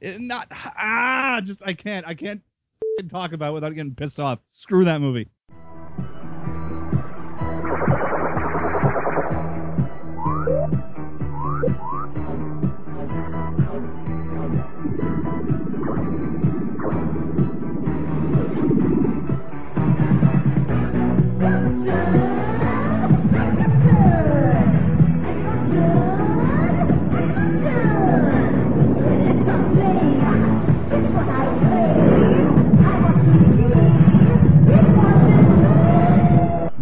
it, not ah, just I can't, I can't talk about it without getting pissed off. Screw that movie.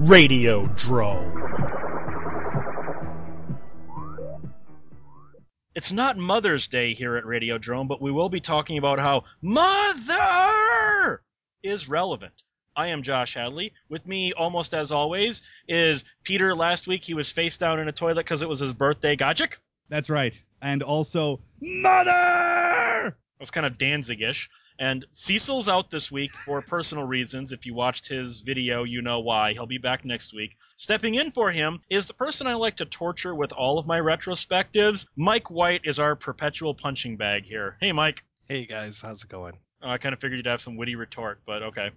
Radiodrome. It's not Mother's Day here at Radiodrome, but we will be talking about how Mother is relevant. I am Josh Hadley. With me, almost as always, is Peter. Last week he was face down in a toilet because it was his birthday. Gotchik? That's right. And also, Mother! It was kind of Danzigish. And Cecil's out this week for personal reasons. If you watched his video, you know why. He'll be back next week. Stepping in for him is the person I like to torture with all of my retrospectives. Mike White is our perpetual punching bag here. Hey, Mike. Hey guys, how's it going? Oh, I kind of figured you'd have some witty retort, but okay.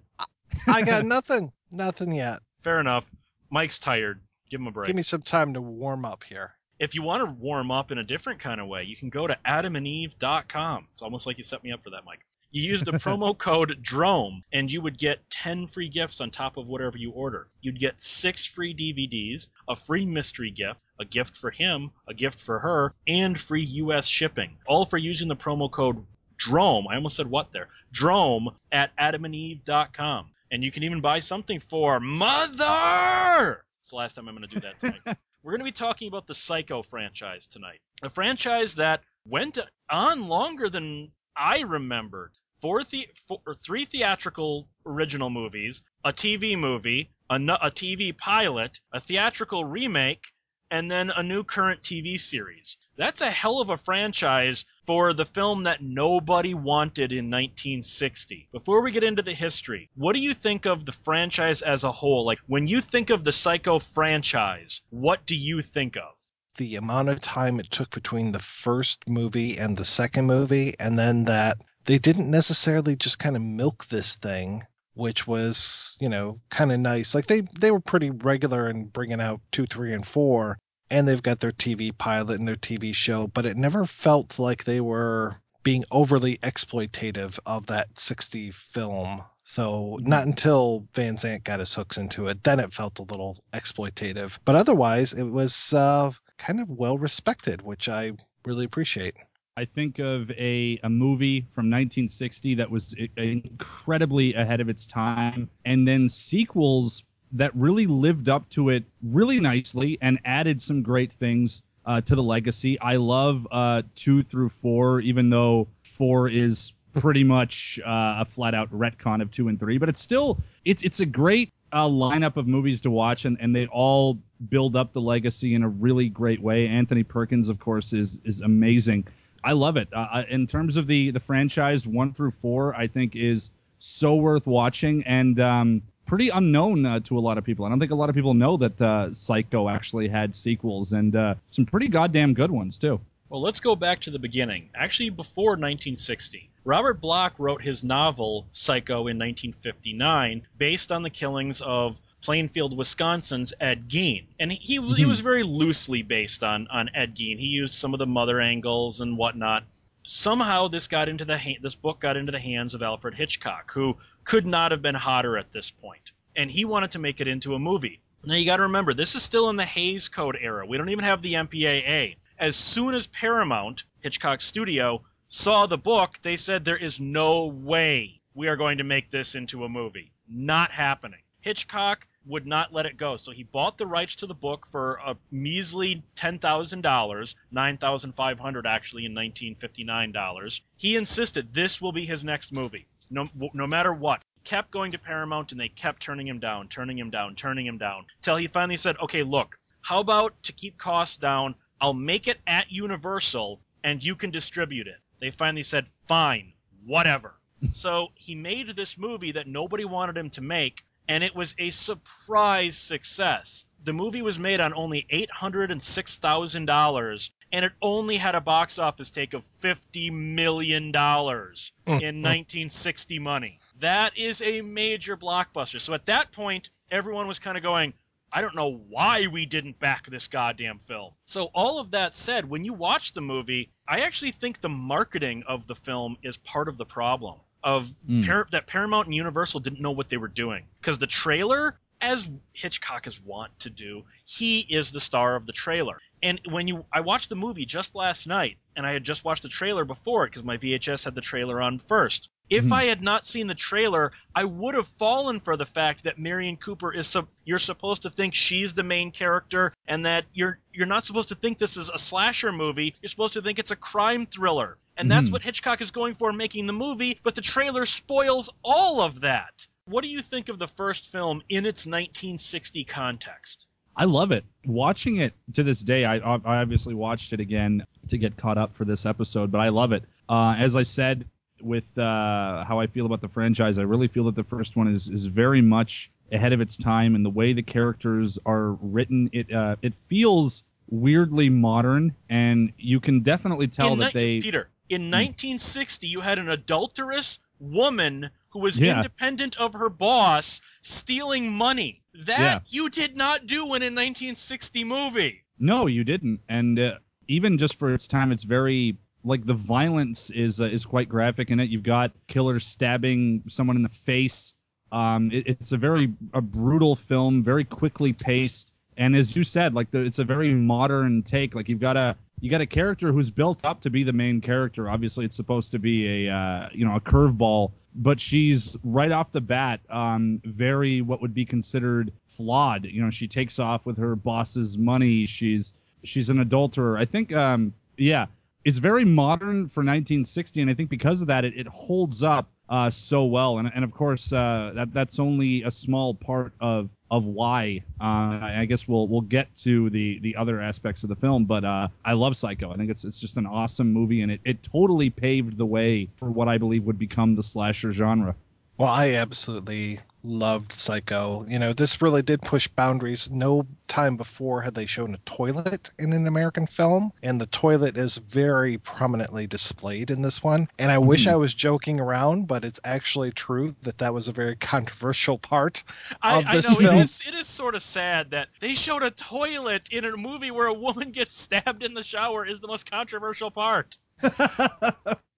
I got nothing, nothing yet. Fair enough. Mike's tired. Give him a break. Give me some time to warm up here. If you want to warm up in a different kind of way, you can go to adamandeve.com. It's almost like you set me up for that, Mike. You use the promo code DROME and you would get 10 free gifts on top of whatever you order. You'd get 6 free DVDs, a free mystery gift, a gift for him, a gift for her, and free US shipping. All for using the promo code DROME. I almost said what there. DROME at adamandeve.com. And you can even buy something for Mother! It's the last time I'm going to do that tonight. We're going to be talking about the Psycho franchise tonight. A franchise that went on longer than I remembered. Four, the- four three theatrical original movies, a TV movie, a, a TV pilot, a theatrical remake, and then a new current TV series. That's a hell of a franchise for the film that nobody wanted in 1960. Before we get into the history, what do you think of the franchise as a whole? Like, when you think of the Psycho franchise, what do you think of? The amount of time it took between the first movie and the second movie, and then that they didn't necessarily just kind of milk this thing, which was, you know, kind of nice. Like they they were pretty regular in bringing out two, three, and four, and they've got their TV pilot and their TV show, but it never felt like they were being overly exploitative of that 60 film. So not until Van Sant got his hooks into it, then it felt a little exploitative. But otherwise, it was uh, kind of well respected, which I really appreciate. I think of a, a movie from 1960 that was incredibly ahead of its time, and then sequels that really lived up to it really nicely and added some great things uh, to the legacy. I love uh, two through four, even though four is pretty much uh, a flat out retcon of two and three, but it's still it's it's a great uh, lineup of movies to watch, and, and they all build up the legacy in a really great way. Anthony Perkins, of course, is is amazing. I love it. Uh, in terms of the the franchise, one through four, I think is so worth watching and um, pretty unknown uh, to a lot of people. I don't think a lot of people know that uh, Psycho actually had sequels and uh, some pretty goddamn good ones too. Well, let's go back to the beginning. Actually, before 1960. Robert Bloch wrote his novel Psycho in 1959 based on the killings of Plainfield, Wisconsin's Ed Gein. And he, he Mhm. was very loosely based on, on Ed Gein. He used some of the mother angles and whatnot. Somehow this got into the ha- this book got into the hands of Alfred Hitchcock, who could not have been hotter at this point. And he wanted to make it into a movie. Now you got to remember, this is still in the Hays Code era. We don't even have the MPAA. As soon as Paramount, Hitchcock's studio, saw the book, they said there is no way we are going to make this into a movie. Not happening. Hitchcock would not let it go, so he bought the rights to the book for a measly ten thousand dollars, $9,500 actually in nineteen fifty nine dollars. He insisted this will be his next movie, no no matter what. Kept going to Paramount and they kept turning him down, turning him down, turning him down, till he finally said, "Okay, look, how about to keep costs down, I'll make it at Universal and you can distribute it." They finally said, "Fine, whatever." so he made this movie that nobody wanted him to make, and it was a surprise success. The movie was made on only $806,000, and it only had a box office take of $50 million hmm. in hmm. 1960 money. That is a major blockbuster. So at that point, everyone was kind of going, I don't know why we didn't back this goddamn film. So, all of that said, when you watch the movie, I actually think the marketing of the film is part of the problem of Mm. Par- that Paramount and Universal didn't know what they were doing. Because the trailer, as Hitchcock is wont to do, he is the star of the trailer. And when you, I watched the movie just last night, and I had just watched the trailer before it because my VHS had the trailer on first. If Mhm. I had not seen the trailer, I would have fallen for the fact that Marion Cooper is. Sup- you're supposed to think she's the main character, and that you're you're not supposed to think this is a slasher movie. You're supposed to think it's a crime thriller, and that's Mhm. what Hitchcock is going for making the movie. But the trailer spoils all of that. What do you think of the first film in its 1960 context? I love it. Watching it to this day, I, I obviously watched it again to get caught up for this episode, but I love it. Uh, as I said, with uh, how I feel about the franchise, I really feel that the first one is is very much ahead of its time, and the way the characters are written, it uh, it feels weirdly modern, and you can definitely tell in that ni- they. Hmm. Peter, in 1960, you had an adulterous woman who was Yeah. independent of her boss stealing money. That Yeah. you did not do in a 1960 movie. No, you didn't. And uh, even just for its time, it's very like the violence is uh, is quite graphic in it. You've got killers stabbing someone in the face. Um, it, it's a very a brutal film, very quickly paced, and as you said, like the, it's a very modern take. Like you've got a you got a character who's built up to be the main character. Obviously, it's supposed to be a uh, you know a curveball, but she's right off the bat um, very what would be considered flawed. You know, she takes off with her boss's money. She's she's an adulterer. I think um, yeah, it's very modern for 1960, and I think because of that, it, it holds up uh, so well. And, and of course, uh, that that's only a small part of of why. Uh, I guess we'll we'll get to the the other aspects of the film, but uh, I love Psycho. I think it's it's just an awesome movie, and it, it totally paved the way for what I believe would become the slasher genre. Well, I absolutely loved Psycho. You know, this really did push boundaries. No time before had they shown a toilet in an American film, and the toilet is very prominently displayed in this one. And I wish Mhm. I was joking around, but it's actually true that that was a very controversial part. I, I know film? it is. It is sort of sad that they showed a toilet in a movie where a woman gets stabbed in the shower is the most controversial part.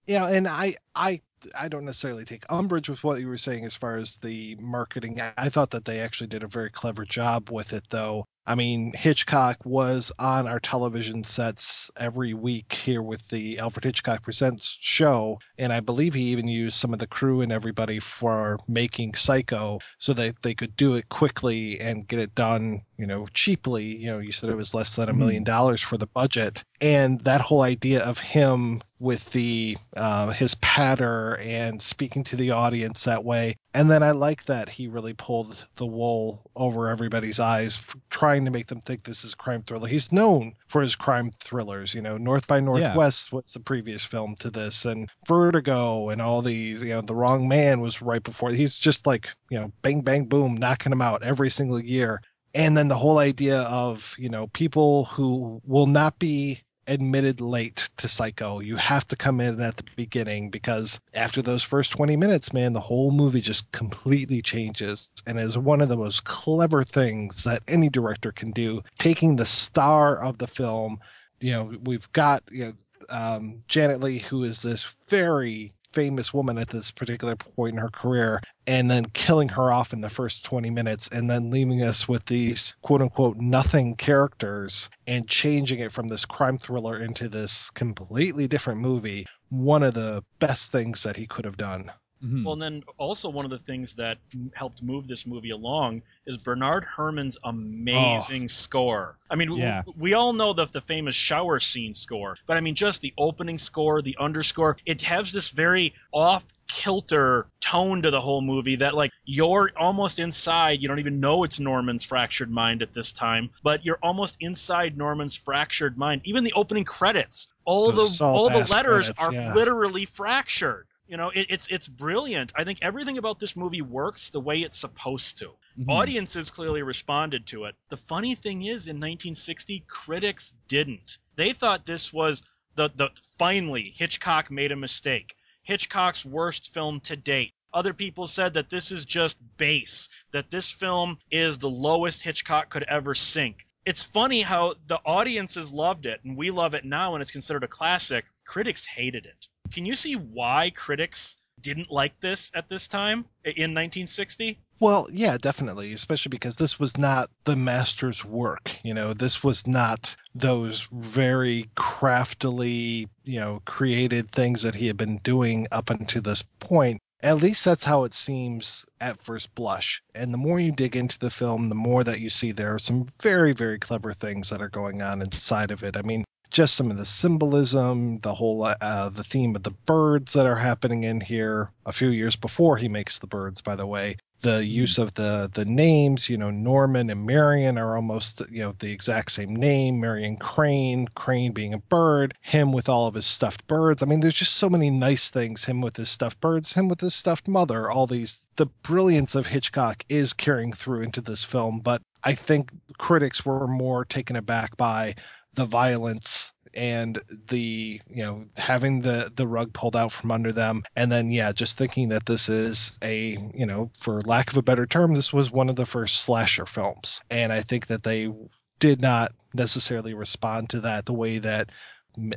Yeah, and I I I don't necessarily take umbrage with what you were saying as far as the marketing. I- thought that they actually did a very clever job with it though. I mean, Hitchcock was on our television sets every week here with the Alfred Hitchcock Presents show, and I believe he even used some of the crew and everybody for making Psycho so that they could do it quickly and get it done, you know, cheaply. You know, you said it was less than a Mhm. million dollars for the budget. And that whole idea of him with the uh, his patter and speaking to the audience that way. And then I like that he really pulled the wool over everybody's eyes, trying to make them think this is a crime thriller. He's known for his crime thrillers. You know, North by Northwest was the previous film to this, and Vertigo, and all these. You know, The Wrong Man was right before. He's just like you know, bang bang boom, knocking them out every single year. And then the whole idea of you know people who will not be admitted late to Psycho. You have to come in at the beginning because after those first 20 minutes, man, the whole movie just completely changes and is one of the most clever things that any director can do. Taking the star of the film, you know, we've got, you know, um, Janet Leigh, who is this very famous woman at this particular point in her career, and then killing her off in the first 20 minutes, and then leaving us with these quote unquote nothing characters and changing it from this crime thriller into this completely different movie. One of the best things that he could have done. Mhm. Well, and then also one of the things that m- helped move this movie along is Bernard Herrmann's amazing score. I mean, Yeah. w- we all know the, the famous shower scene score, but I mean, just the opening score, the underscore, it has this very off kilter tone to the whole movie that like you're almost inside you don't even know it's norman's fractured mind at this time but you're almost inside norman's fractured mind even the opening credits all Those the all the letters credits, are yeah. literally fractured you know, it, it's it's brilliant. I think everything about this movie works the way it's supposed to. Mhm. Audiences clearly responded to it. The funny thing is, in 1960, critics didn't. They thought this was the the finally Hitchcock made a mistake. Hitchcock's worst film to date. Other people said that this is just base, that this film is the lowest Hitchcock could ever sink. It's funny how the audiences loved it, and we love it now, and it's considered a classic. Critics hated it. Can you see why critics didn't like this at this time in 1960? Well, yeah, definitely, especially because this was not the master's work. You know, this was not those very craftily, you know, created things that he had been doing up until this point. At least that's how it seems at first blush. And the more you dig into the film, the more that you see there are some very, very clever things that are going on inside of it. I mean, just some of the symbolism, the whole uh, the theme of the birds that are happening in here. A few years before he makes the birds, by the way, the Mm-hmm. use of the the names. You know, Norman and Marion are almost you know the exact same name. Marion Crane, Crane being a bird, him with all of his stuffed birds. I mean, there's just so many nice things. Him with his stuffed birds, him with his stuffed mother. All these the brilliance of Hitchcock is carrying through into this film, but I think critics were more taken aback by the violence and the you know having the the rug pulled out from under them. And then yeah just thinking that this is a you know for lack of a better term this was one of the first slasher films. And i think that they did not necessarily respond to that the way that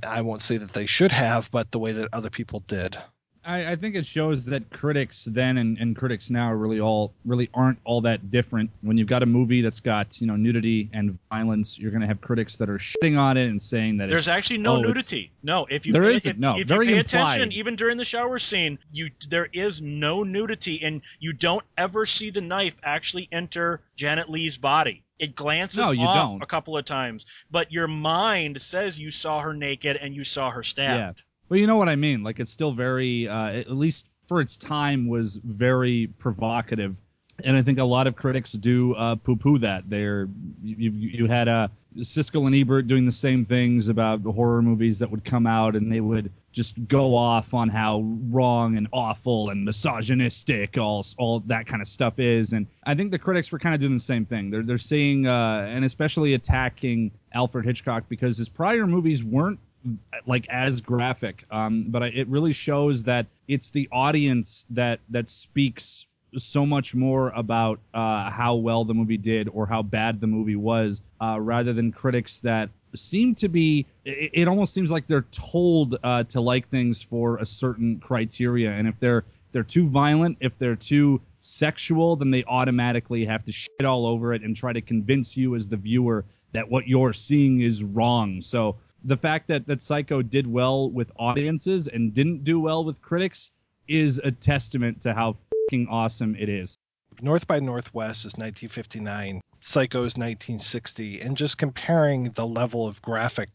i won't say that they should have but the way that other people did I, I think it shows that critics then and, and critics now really all really aren't all that different. When you've got a movie that's got you know nudity and violence, you're going to have critics that are shitting on it and saying that There's actually no oh, nudity. No, if you There pay, isn't, if, no, if very you pay implied. attention, even during the shower scene, you there is no nudity, and you don't ever see the knife actually enter Janet Leigh's body. It glances No, off don't. a couple of times, but your mind says you saw her naked and you saw her stabbed. Well, you know what I mean. Like it's still very, uh, at least for its time, was very provocative, and I think a lot of critics do uh, poo-poo that. They're you, you, you had uh, Siskel and Ebert doing the same things about the horror movies that would come out, and they would just go off on how wrong and awful and misogynistic all all that kind of stuff is. And I think the critics were kind of doing the same thing. They're they're seeing uh, and especially attacking Alfred Hitchcock because his prior movies weren't like as graphic. Um, but I, it really shows that it's the audience that that speaks so much more about uh, how well the movie did or how bad the movie was uh, rather than critics that seem to be it, it almost seems like they're told uh, to like things for a certain criteria. And if they're if they're too violent if they're too sexual then they automatically have to shit all over it and try to convince you as the viewer that what you're seeing is wrong. So the fact that that Psycho did well with audiences and didn't do well with critics is a testament to how fucking awesome it is. North by Northwest is 1959, Psycho is 1960, and just comparing the level of graphic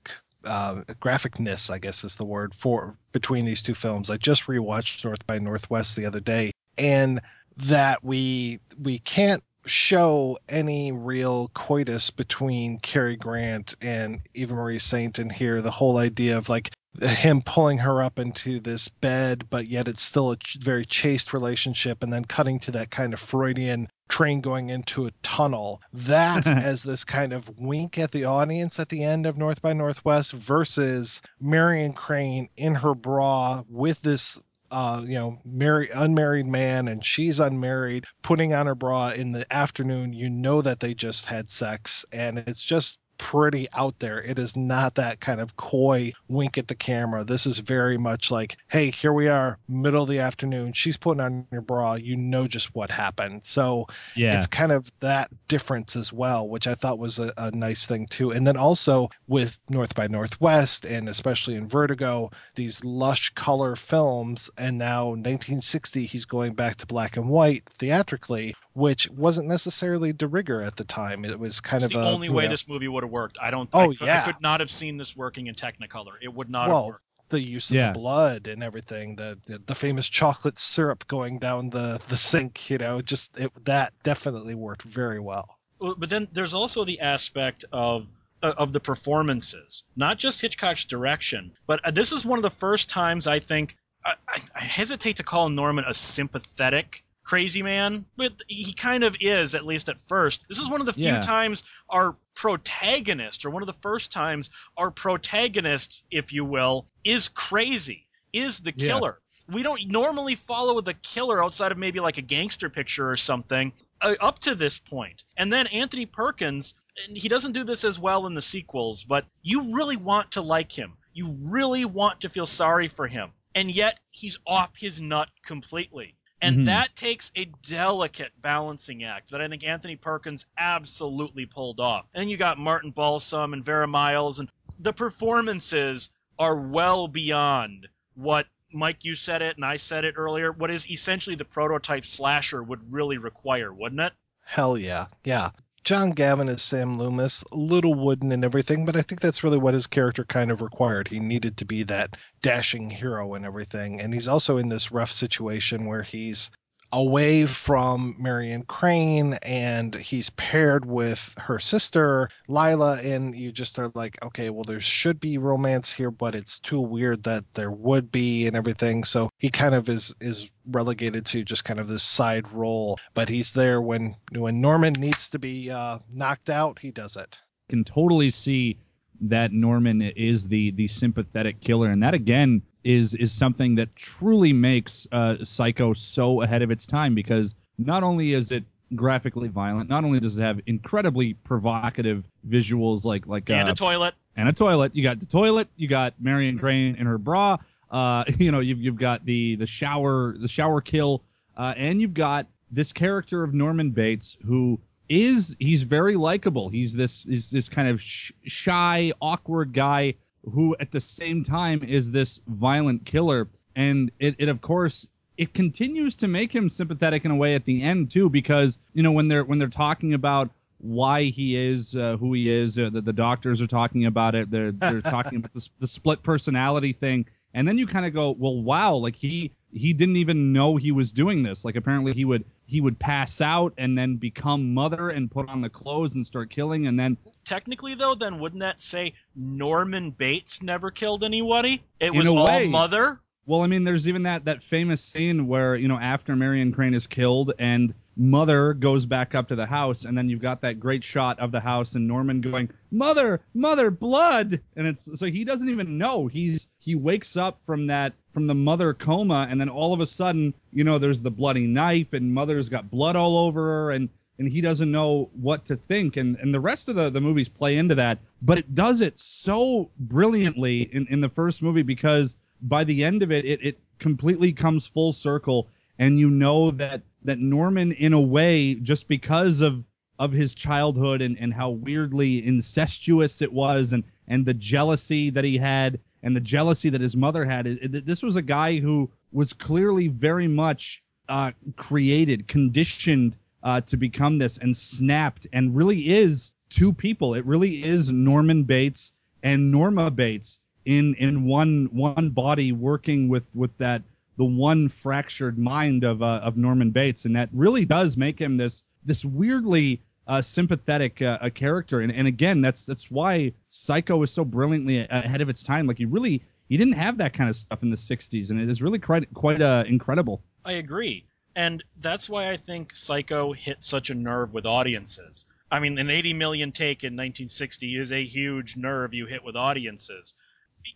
uh, graphicness, I guess is the word for between these two films. I just rewatched North by Northwest the other day, and that we we can't show any real coitus between Cary Grant and Eva Marie Saint in here. The whole idea of like him pulling her up into this bed, but yet it's still a very chaste relationship, and then cutting to that kind of Freudian train going into a tunnel. That as this kind of wink at the audience at the end of North by Northwest versus Marion Crane in her bra with this uh, you know, married unmarried man and she's unmarried, putting on her bra in the afternoon, you know that they just had sex and it's just pretty out there. It is not that kind of coy wink at the camera. This is very much like, hey, here we are, middle of the afternoon. She's putting on your bra. You know just what happened. So Yeah. it's kind of that difference as well, which I thought was a, a nice thing too. And then also with North by Northwest and especially in Vertigo, these lush color films, and now 1960 he's going back to black and white theatrically, which wasn't necessarily de rigueur at the time. It was kind It's of the a, only way know, this movie would have worked. I don't. Think. Oh, I, could, yeah. I could not have seen this working in Technicolor. It would not have well, worked. the use of Yeah. the blood and everything, the, the the famous chocolate syrup going down the the sink, you know, just it, that definitely worked very well. Well, But then there's also the aspect of uh, of the performances, not just Hitchcock's direction. But uh, this is one of the first times I think I, I, I hesitate to call Norman a sympathetic crazy man, but he kind of is at least at first. This is one of the few Yeah. times our protagonist, or one of the first times our protagonist, if you will, is crazy, is the Yeah. killer. We don't normally follow the killer outside of maybe like a gangster picture or something uh, up to this point. And then Anthony Perkins, and he doesn't do this as well in the sequels, but you really want to like him. You really want to feel sorry for him. And yet he's off his nut completely. And Mhm. that takes a delicate balancing act that I think Anthony Perkins absolutely pulled off. And then you got Martin Balsam and Vera Miles, and the performances are well beyond what Mike, you said it, and I said it earlier. What is essentially the prototype slasher would really require, wouldn't it? Hell yeah. Yeah. John Gavin is Sam Loomis, a little wooden and everything, but I think that's really what his character kind of required. He needed to be that dashing hero and everything. And he's also in this rough situation where he's away from Marion Crane and he's paired with her sister, Lila, and you just are like, okay, well, there should be romance here, but it's too weird that there would be and everything. So he kind of is is relegated to just kind of this side role, but he's there when when Norman needs to be uh, knocked out, he does it. can totally see that Norman is the the sympathetic killer, and that again is is something that truly makes uh, Psycho so ahead of its time because not only is it graphically violent, not only does it have incredibly provocative visuals like like And uh, a toilet. and a toilet. You got the toilet. You got Marion Crane in her bra. Uh, you know, you've, you've got the the shower the shower kill, uh, and you've got this character of Norman Bates who is he's very likable. He's this is this kind of sh- shy, awkward guy who at the same time is this violent killer, and it, it of course it continues to make him sympathetic in a way at the end too because you know when they're when they're talking about why he is uh, who he is uh, the, the doctors are talking about it. They're they're talking about the, the split personality thing. And then you kind of go well wow like he he didn't even know he was doing this. Like apparently he would he would pass out and then become mother and put on the clothes and start killing. And then Technically, though, then wouldn't that say Norman Bates never killed anybody? It was all way. Mother? Well, I mean, there's even that that famous scene where you know after Marion Crane is killed and Mother goes back up to the house, and then you've got that great shot of the house and Norman going, "Mother, Mother, blood!" And it's so he doesn't even know. He's he wakes up from that from the mother coma, and then all of a sudden, you know, there's the bloody knife, and Mother's got blood all over her, and and he doesn't know what to think. And and the rest of the the movies play into that but it does it so brilliantly in in the first movie because by the end of it it it completely comes full circle and you know that that Norman in a way just because of of his childhood and and how weirdly incestuous it was and and the jealousy that he had and the jealousy that his mother had this was a guy who was clearly very much uh, created conditioned uh, to become this and snapped and really is two people. It really is Norman Bates and Norma Bates in in one one body working with with that the one fractured mind of uh, of Norman Bates, and that really does make him this this weirdly uh, sympathetic uh, a character. And and again, that's that's why Psycho is so brilliantly ahead of its time. Like he really he didn't have that kind of stuff in the '60s, and it is really quite quite uh, incredible. I agree. And that's why I think Psycho hit such a nerve with audiences. I mean, an 80 million take in 1960 is a huge nerve you hit with audiences.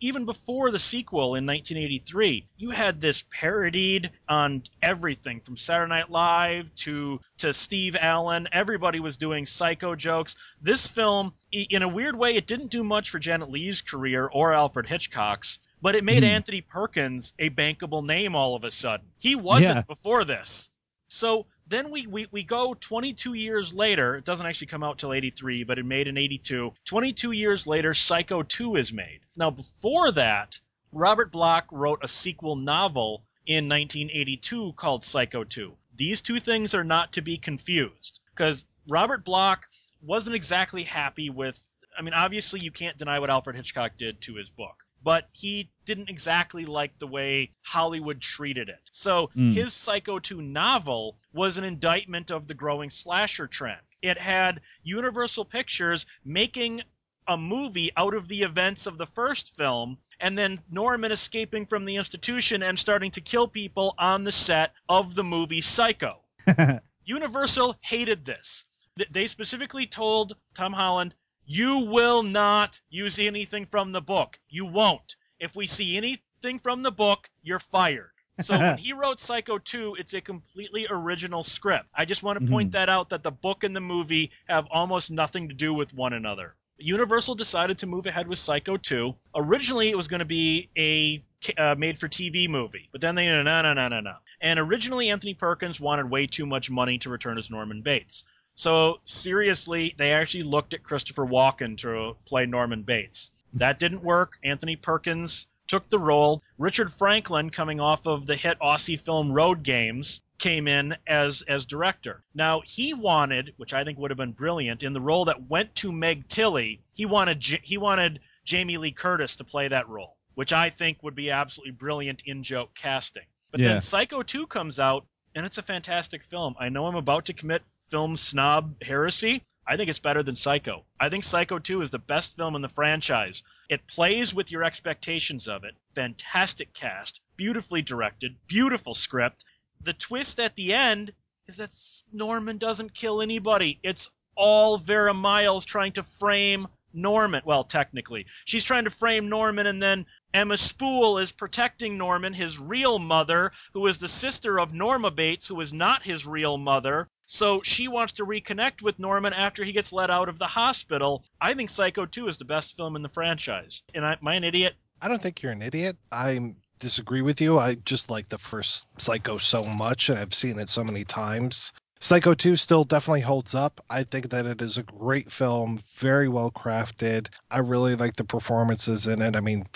Even before the sequel in 1983, you had this parodied on everything from Saturday Night Live to to Steve Allen. Everybody was doing Psycho jokes. This film, in a weird way, it didn't do much for Janet Leigh's career or Alfred Hitchcock's, but it made Mhm. Anthony Perkins a bankable name all of a sudden. He wasn't Yeah. before this. So then we, we, we go 22 years later. It doesn't actually come out till 83, but it made in 82. 22 years later, Psycho 2 is made. Now, before that, Robert Bloch wrote a sequel novel in 1982 called Psycho 2. These two things are not to be confused because Robert Bloch wasn't exactly happy with. I mean, obviously, you can't deny what Alfred Hitchcock did to his book, but he didn't exactly like the way Hollywood treated it. So Mm. his Psycho 2 novel was an indictment of the growing slasher trend. It had Universal Pictures making a movie out of the events of the first film, and then Norman escaping from the institution and starting to kill people on the set of the movie Psycho. Universal hated this. They specifically told Tom Holland, "You will not use anything from the book. You won't. If we see anything from the book, you're fired." So when he wrote Psycho 2, it's a completely original script. I just want to point that out that the book and the movie have almost nothing to do with one another. Universal decided to move ahead with Psycho 2. Originally, it was going to be a uh, made-for-TV movie, but then they no no no no no. And originally, Anthony Perkins wanted way too much money to return as Norman Bates. So seriously, they actually looked at Christopher Walken to play Norman Bates. That didn't work. Anthony Perkins took the role. Richard Franklin, coming off of the hit Aussie film Road Games, came in as as director. Now he wanted, which I think would have been brilliant, in the role that went to Meg Tilly. He wanted he wanted Jamie Lee Curtis to play that role, which I think would be absolutely brilliant in joke casting. But Yeah. then Psycho 2 comes out, and it's a fantastic film. I know I'm about to commit film snob heresy. I think it's better than Psycho. I think Psycho 2 is the best film in the franchise. It plays with your expectations of it. Fantastic cast, beautifully directed, beautiful script. The twist at the end is that Norman doesn't kill anybody. It's all Vera Miles trying to frame Norman. Well, technically, she's trying to frame Norman, and then Emma Spool is protecting Norman, his real mother, who is the sister of Norma Bates, who is not his real mother. So she wants to reconnect with Norman after he gets let out of the hospital. I think Psycho 2 is the best film in the franchise. And I, am I an idiot? I don't think you're an idiot. I disagree with you. I just like the first Psycho so much, and I've seen it so many times. Psycho 2 still definitely holds up. I think that it is a great film, very well crafted. I really like the performances in it. I mean,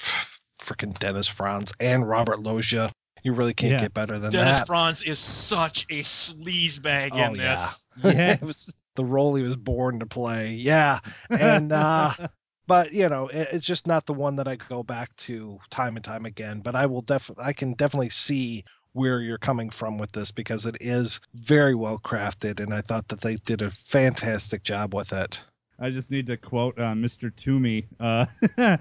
freaking Dennis Franz and Robert Loggia. You really can't Yeah. get better than Dennis that. Dennis Franz is such a sleazebag Oh, in yeah. this. It was the role he was born to play. Yeah. And uh but you know, it, it's just not the one that I go back to time and time again, but I will definitely I can definitely see where you're coming from with this because it is very well crafted and I thought that they did a fantastic job with it. I just need to quote uh, Mr. Toomy. Uh,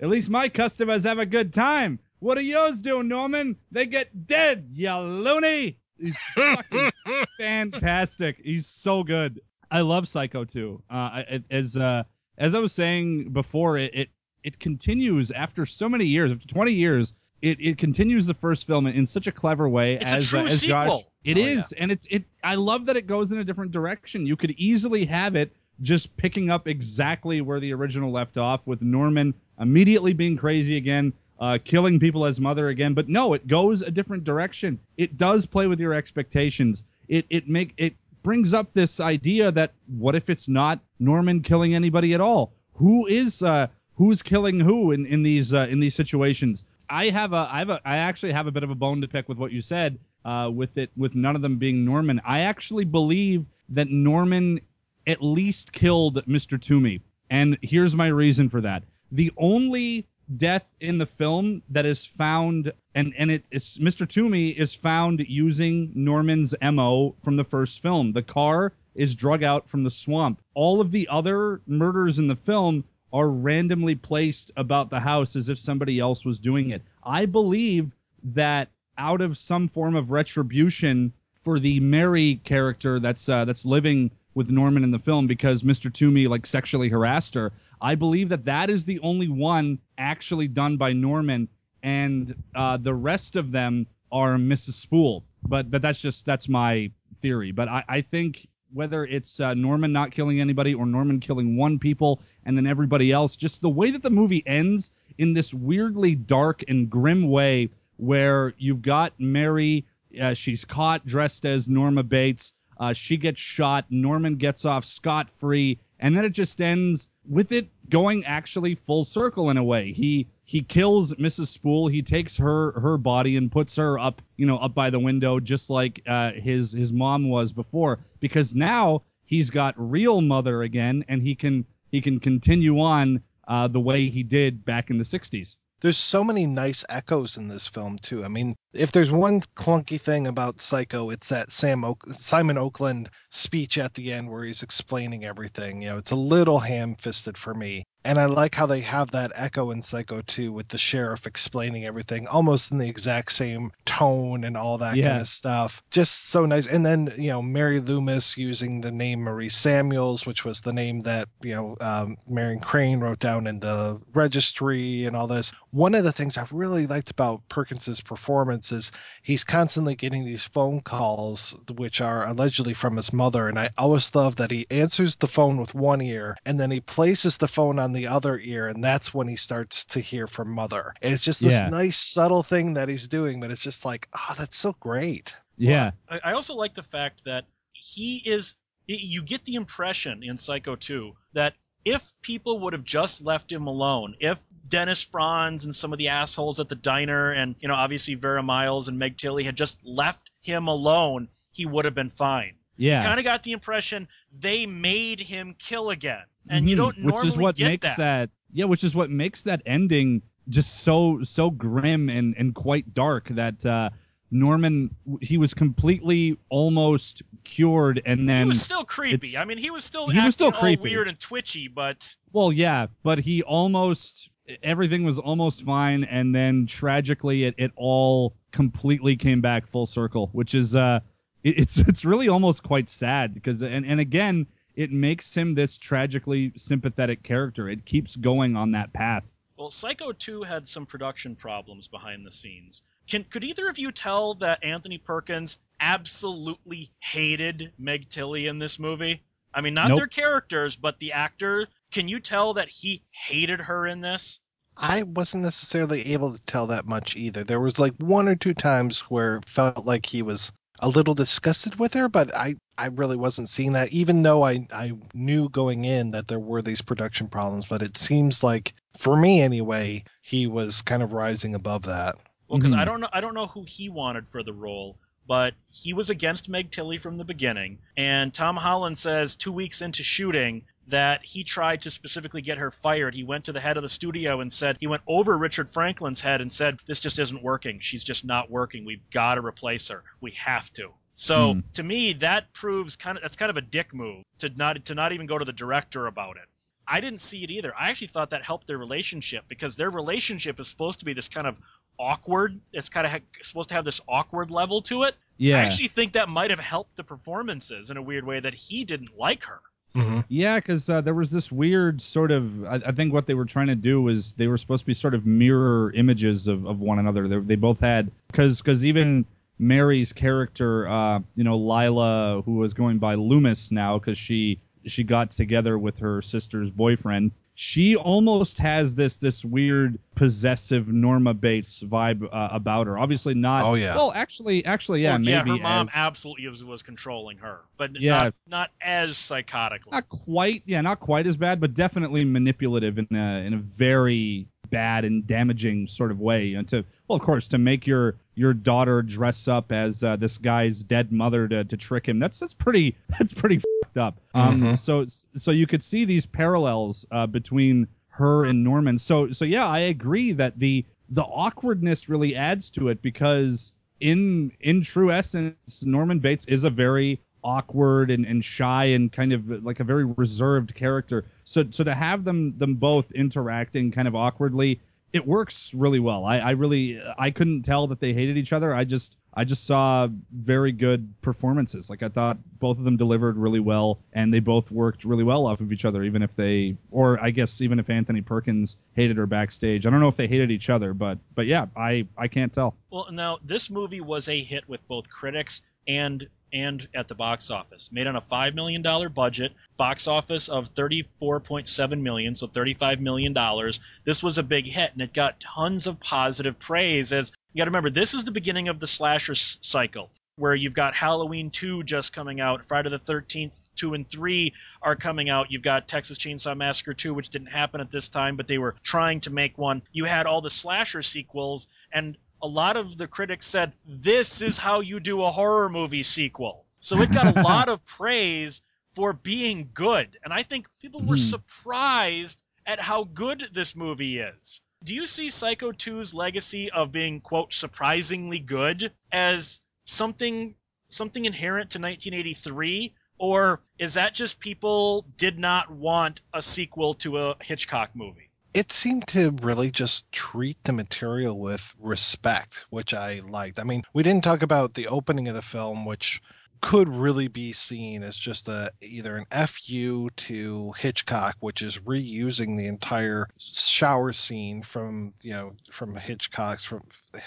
At least my customers have a good time. What do yours do, Norman? They get dead, you loony. He's fucking fantastic. He's so good. I love Psycho 2. Uh, it, as uh, as I was saying before, it, it it continues after so many years, after 20 years. It, it continues the first film in, in such a clever way It's a as, true uh, as Josh. sequel. It Oh, is, and it's it. I love that it goes in a different direction. You could easily have it just picking up exactly where the original left off, with Norman immediately being crazy again, uh, killing people as mother again. But no, it goes a different direction. It does play with your expectations. It it make it brings up this idea that what if it's not Norman killing anybody at all? Who is uh, who's killing who in in these uh, in these situations? I have a I have a I actually have a bit of a bone to pick with what you said uh, with it with none of them being Norman. I actually believe that Norman at least killed Mr. Toomy, and here's my reason for that. The only death in the film that is found and and it is Mr. Toomy is found using Norman's MO from the first film. The car is drug out from the swamp. All of the other murders in the film are randomly placed about the house as if somebody else was doing it. I believe that out of some form of retribution for the Mary character that's uh, that's living with Norman in the film because Mr. Toomy like sexually harassed her. I believe that that is the only one actually done by Norman, and uh, the rest of them are Mrs. Spool. But but that's just that's my theory. But I, I think whether it's uh, Norman not killing anybody or Norman killing one people and then everybody else, just the way that the movie ends in this weirdly dark and grim way, where you've got Mary, uh, she's caught dressed as Norma Bates. Uh, she gets shot. Norman gets off scot free, and then it just ends with it going actually full circle in a way. He he kills Mrs. Spool. He takes her her body and puts her up, you know, up by the window, just like uh, his his mom was before. Because now he's got real mother again, and he can he can continue on uh, the way he did back in the '60s. There's so many nice echoes in this film too. I mean, if there's one clunky thing about Psycho, it's that Sam Oak- Simon Oakland speech at the end where he's explaining everything. You know, it's a little ham-fisted for me. And I like how they have that echo in Psycho 2 with the sheriff explaining everything almost in the exact same tone and all that Yeah. kind of stuff. Just so nice. And then, you know, Mary Loomis using the name Marie Samuels, which was the name that, you know, um, Marion Crane wrote down in the registry and all this. One of the things I really liked about Perkins's performance is he's constantly getting these phone calls, which are allegedly from his mother. And I always love that he answers the phone with one ear and then he places the phone on the other ear. And that's when he starts to hear from mother. And it's just this Yeah. nice, subtle thing that he's doing, but it's just like, oh, that's so great. Yeah. I, I also like the fact that he is. You get the impression in Psycho 2 that if people would have just left him alone, if Dennis Franz and some of the assholes at the diner, and you know obviously Vera Miles and Meg Tilly had just left him alone, he would have been fine. Yeah. Kind of got the impression they made him kill again, and you Mhm. don't normally which is what get makes that. yeah which is what makes that ending just so so grim and and quite dark that uh norman he was completely almost cured and then He was still creepy. I mean, he was still he was still creepy. weird and twitchy, but well yeah but he almost everything was almost fine and then tragically it, it all completely came back full circle which is uh it, it's it's really almost quite sad because and and again it makes him this tragically sympathetic character it keeps going on that path Well, Psycho 2 had some production problems behind the scenes. Can could either of you tell that Anthony Perkins absolutely hated Meg Tilly in this movie? I mean, not Nope. their characters, but the actor. Can you tell that he hated her in this? I wasn't necessarily able to tell that much either. There was like one or two times where it felt like he was a little disgusted with her, but I, I really wasn't seeing that, even though I, I knew going in that there were these production problems. But it seems like, for me anyway, he was kind of rising above that. Well, because Mhm. I don't know, I don't know who he wanted for the role, but he was against Meg Tilly from the beginning. And Tom Holland says two weeks into shooting that he tried to specifically get her fired. He went to the head of the studio and said he went over Richard Franklin's head and said, "This just isn't working. She's just not working. We've got to replace her. We have to." So Hmm. to me, that proves kind of that's kind of a dick move to not to not even go to the director about it. I didn't see it either. I actually thought that helped their relationship because their relationship is supposed to be this kind of awkward. It's kind of ha- supposed to have this awkward level to it. yeah I actually think that might have helped the performances in a weird way that he didn't like her. hmm Yeah, because uh, there was this weird sort of. I, I think what they were trying to do was they were supposed to be sort of mirror images of, of one another. They, they both had because because even Mary's character, uh, you know, Lila, who was going by Loomis now because she she got together with her sister's boyfriend. She almost has this this weird possessive Norma Bates vibe uh, about her. Obviously not. Oh, yeah. Well, actually, actually, yeah, Well, yeah, maybe her mom as- absolutely was, was controlling her, but Yeah. not not as psychotically. not quite yeah not quite as bad but definitely manipulative in a in a very bad and damaging sort of way And to well of course to make your your daughter dress up as uh, this guy's dead mother to, to trick him that's that's pretty that's pretty fucked up um Mhm. so so you could see these parallels uh, between her and Norman so so yeah I agree that the the awkwardness really adds to it because in in true essence Norman Bates is a very awkward and, and shy and kind of like a very reserved character. So so to have them them both interacting kind of awkwardly, it works really well. I, I really I couldn't tell that they hated each other. I just I just saw very good performances. Like I thought both of them delivered really well and they both worked really well off of each other, even if they or I guess even if Anthony Perkins hated her backstage. I don't know if they hated each other, but but yeah, I I can't tell. Well, now this movie was a hit with both critics and and at the box office. Made on a five million dollar budget, box office of thirty four point seven million, so thirty five million dollars. This was a big hit, and it got tons of positive praise. As you got to remember, this is the beginning of the slasher cycle. Where you've got Halloween 2 just coming out, Friday the 13th 2 and 3 are coming out. You've got Texas Chainsaw Massacre 2, which didn't happen at this time, but they were trying to make one. You had all the slasher sequels, and a lot of the critics said, This is how you do a horror movie sequel. So it got a lot of praise for being good. And I think people were Mhm. surprised at how good this movie is. Do you see Psycho 2's legacy of being, quote, surprisingly good as something something inherent to 1983 Or is that just people did not want a sequel to a Hitchcock movie? It seemed to really just treat the material with respect, which I liked. I mean, we didn't talk about the opening of the film, which could really be seen as just a either an fu to Hitchcock, which is reusing the entire shower scene from you know from Hitchcock's from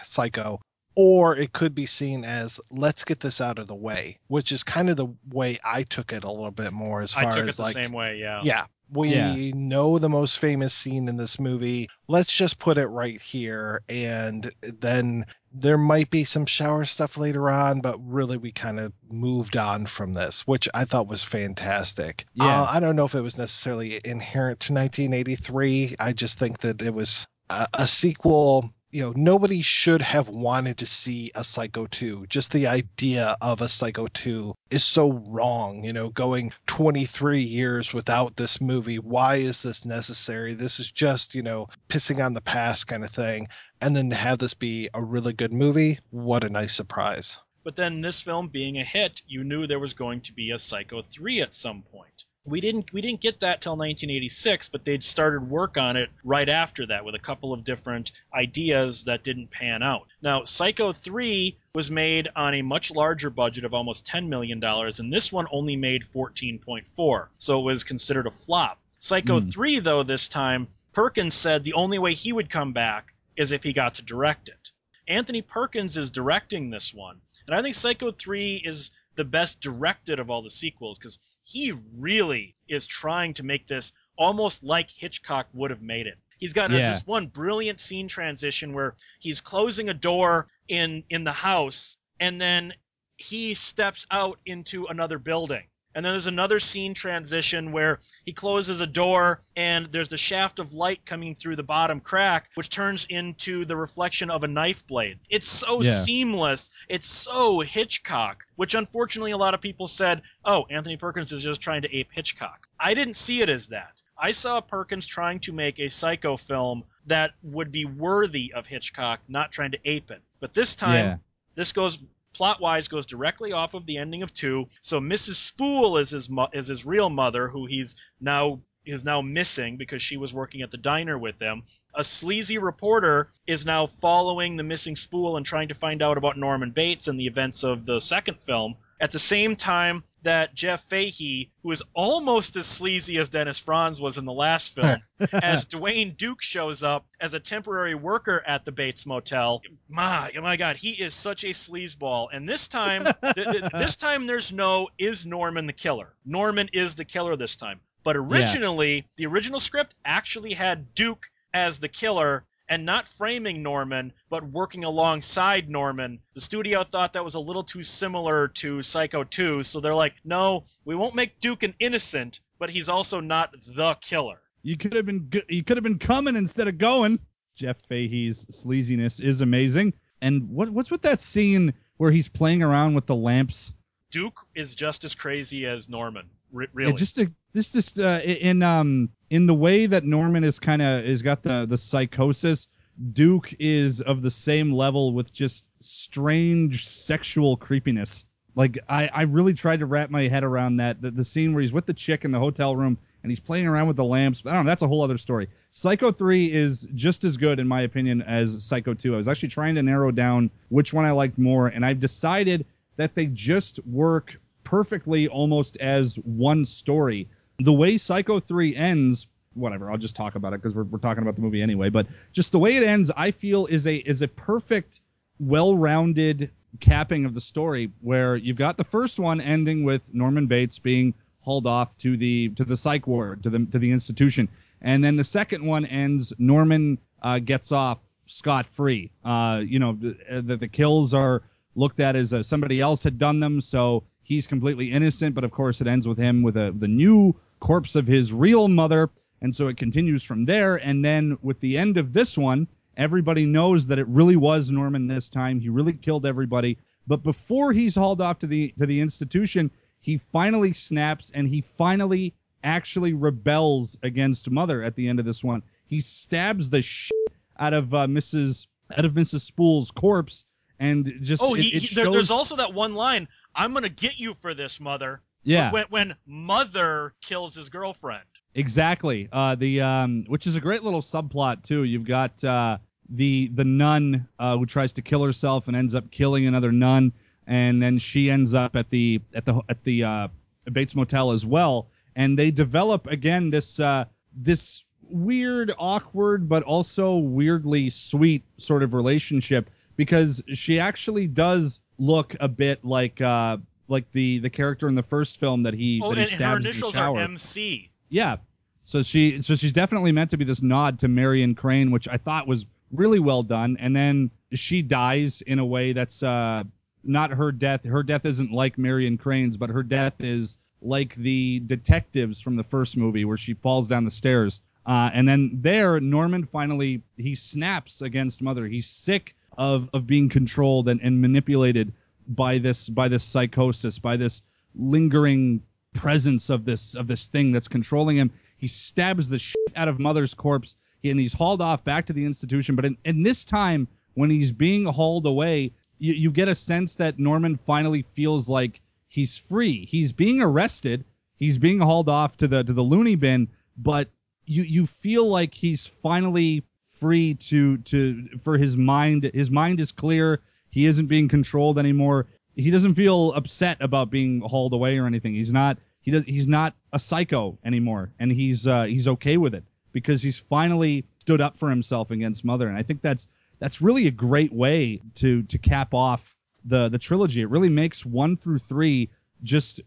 Psycho, or it could be seen as let's get this out of the way, which is kind of the way I took it a little bit more as far I took as it the like same way, yeah. yeah, we Yeah. know the most famous scene in this movie. Let's just put it right here. And then there might be some shower stuff later on, but really we kind of moved on from this, which I thought was fantastic. Yeah. Uh, I don't know if it was necessarily inherent to 1983. I just think that it was a, a sequel. You know, nobody should have wanted to see a Psycho 2. Just the idea of a Psycho 2 is so wrong. You know, going 23 years without this movie. Why is this necessary? This is just, you know, pissing on the past kind of thing. And then to have this be a really good movie, what a nice surprise. But then this film being a hit, you knew there was going to be a Psycho 3 at some point. We didn't we didn't get that till 1986, but they'd started work on it right after that with a couple of different ideas that didn't pan out. Now, Psycho 3 was made on a much larger budget of almost 10 million dollars and this one only made 14.4. So it was considered a flop. Psycho Hmm. 3 though this time, Perkins said the only way he would come back is if he got to direct it. Anthony Perkins is directing this one. And I think Psycho 3 is the best directed of all the sequels because he really is trying to make this almost like Hitchcock would have made it. He's got Yeah. this one brilliant scene transition where he's closing a door in in the house and then he steps out into another building. And then there's another scene transition where he closes a door and there's the shaft of light coming through the bottom crack, which turns into the reflection of a knife blade. It's so Yeah. seamless. It's so Hitchcock, which unfortunately a lot of people said, oh, Anthony Perkins is just trying to ape Hitchcock. I didn't see it as that. I saw Perkins trying to make a psycho film that would be worthy of Hitchcock, not trying to ape it. But this time, Yeah. this goes plot wise goes directly off of the ending of two. So Mrs. Spool is his mo- is his real mother, who he's now is now missing because she was working at the diner with them. A sleazy reporter is now following the missing spool and trying to find out about Norman Bates and the events of the second film. At the same time that Jeff Fahey, who is almost as sleazy as Dennis Franz was in the last film, as Duane Duke shows up as a temporary worker at the Bates Motel. My, oh my God, he is such a sleazeball. And this time, th- th- this time there's no is Norman the killer. Norman is the killer this time. But originally, the original script actually had Duke as the killer and not framing Norman, but working alongside Norman. The studio thought that was a little too similar to Psycho 2, so they're like, no, we won't make Duke an innocent, but he's also not the killer. You could have been go- you could have been coming instead of going. Jeff Fahey's sleaziness is amazing. And what what's with that scene where he's playing around with the lamps? Duke is just as crazy as Norman. Re- Yeah, just to, this just uh, in um in the way that Norman is kind of is got the the psychosis. Duke is of the same level with just strange sexual creepiness. Like I, I really tried to wrap my head around that the, the scene where he's with the chick in the hotel room and he's playing around with the lamps. I don't know. That's a whole other story. Psycho 3 is just as good in my opinion as Psycho 2. I was actually trying to narrow down which one I liked more, and I've decided that they just work perfectly almost as one story. The way Psycho 3 ends, whatever, I'll just talk about it because we're, we're talking about the movie anyway, but just the way it ends, I feel is a is a perfect, well-rounded capping of the story where you've got the first one ending with Norman Bates being hauled off to the to the psych ward to the to the institution, and then the second one ends Norman uh, gets off scot free. Uh, you know the, the the kills are looked at as uh, somebody else had done them, so he's completely innocent. But of course, it ends with him with a the new corpse of his real mother, and so it continues from there. And then with the end of this one, everybody knows that it really was Norman this time. He really killed everybody. But before he's hauled off to the to the institution, he finally snaps and he finally actually rebels against Mother at the end of this one. He stabs the shit out of uh, Mrs. out of Mrs. Spool's corpse and just oh, it, he, it shows there's also that one line I'm going to get you for this, mother. Yeah, When, when mother kills his girlfriend. exactly. Uh, the um, which is a great little subplot too. You've got uh, the the nun uh, who tries to kill herself and ends up killing another nun, and then she ends up at the at the at the uh, Bates Motel as well. And they develop again this uh, this weird, awkward, but also weirdly sweet sort of relationship because she actually does look a bit like uh, like the the character in the first film that he Oh, that he and her stabs in the shower. are MC. Yeah. So she so she's definitely meant to be this nod to Marion Crane, which I thought was really well done. And then she dies in a way that's uh not her death. Her death isn't like Marion Crane's, but her death is like the detectives from the first movie where she falls down the stairs. Uh, and then there, Norman finally he snaps against Mother. He's sick of of being controlled and, and manipulated by this by this psychosis, by this lingering presence of this of this thing that's controlling him. He stabs the shit out of Mother's corpse, and he's hauled off back to the institution. But in, in this time, when he's being hauled away, you, you get a sense that Norman finally feels like he's free. He's being arrested. He's being hauled off to the to the loony bin, but you you feel like he's finally free to to for his mind. His mind is clear. He isn't being controlled anymore. He doesn't feel upset about being hauled away or anything. He's not he does he's not a psycho anymore, and he's uh, he's okay with it because he's finally stood up for himself against Mother. And I think that's that's really a great way to to cap off the the trilogy. It really makes one through three just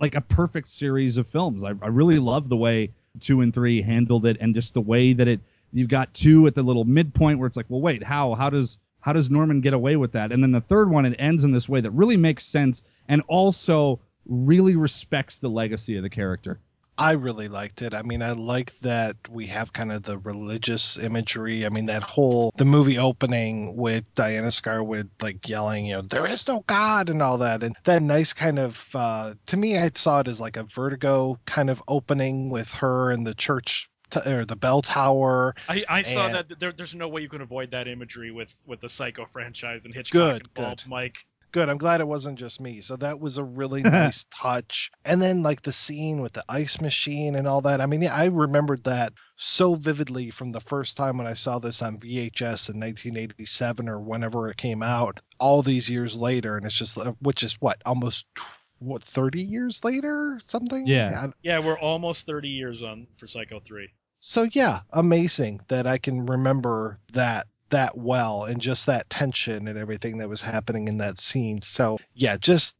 like a perfect series of films. I, I really love the way two and three handled it, and just the way that it. You've got two at the little midpoint where it's like, well, wait, how how does how does Norman get away with that? And then the third one, it ends in this way that really makes sense and also really respects the legacy of the character. I really liked it. I mean, I like that we have kind of the religious imagery. I mean, that whole the movie opening with Diana Scarwid like yelling, you know, there is no God and all that, and that nice kind of uh, to me, I saw it as like a Vertigo kind of opening with her and the church t- or the bell tower. I, I saw that there, there's no way you can avoid that imagery with with the Psycho franchise and Hitchcock Good, involved, good. Mike. Good. I'm glad it wasn't just me. So that was a really nice touch. And then like the scene with the ice machine and all that. I mean, yeah, I remembered that so vividly from the first time when I saw this on VHS in 1987 or whenever it came out. All these years later, and it's just uh, which is what almost what 30 years later, something. Yeah. Yeah, we're almost 30 years on for Psycho 3. So yeah, amazing that I can remember that that well and just that tension and everything that was happening in that scene. So yeah, just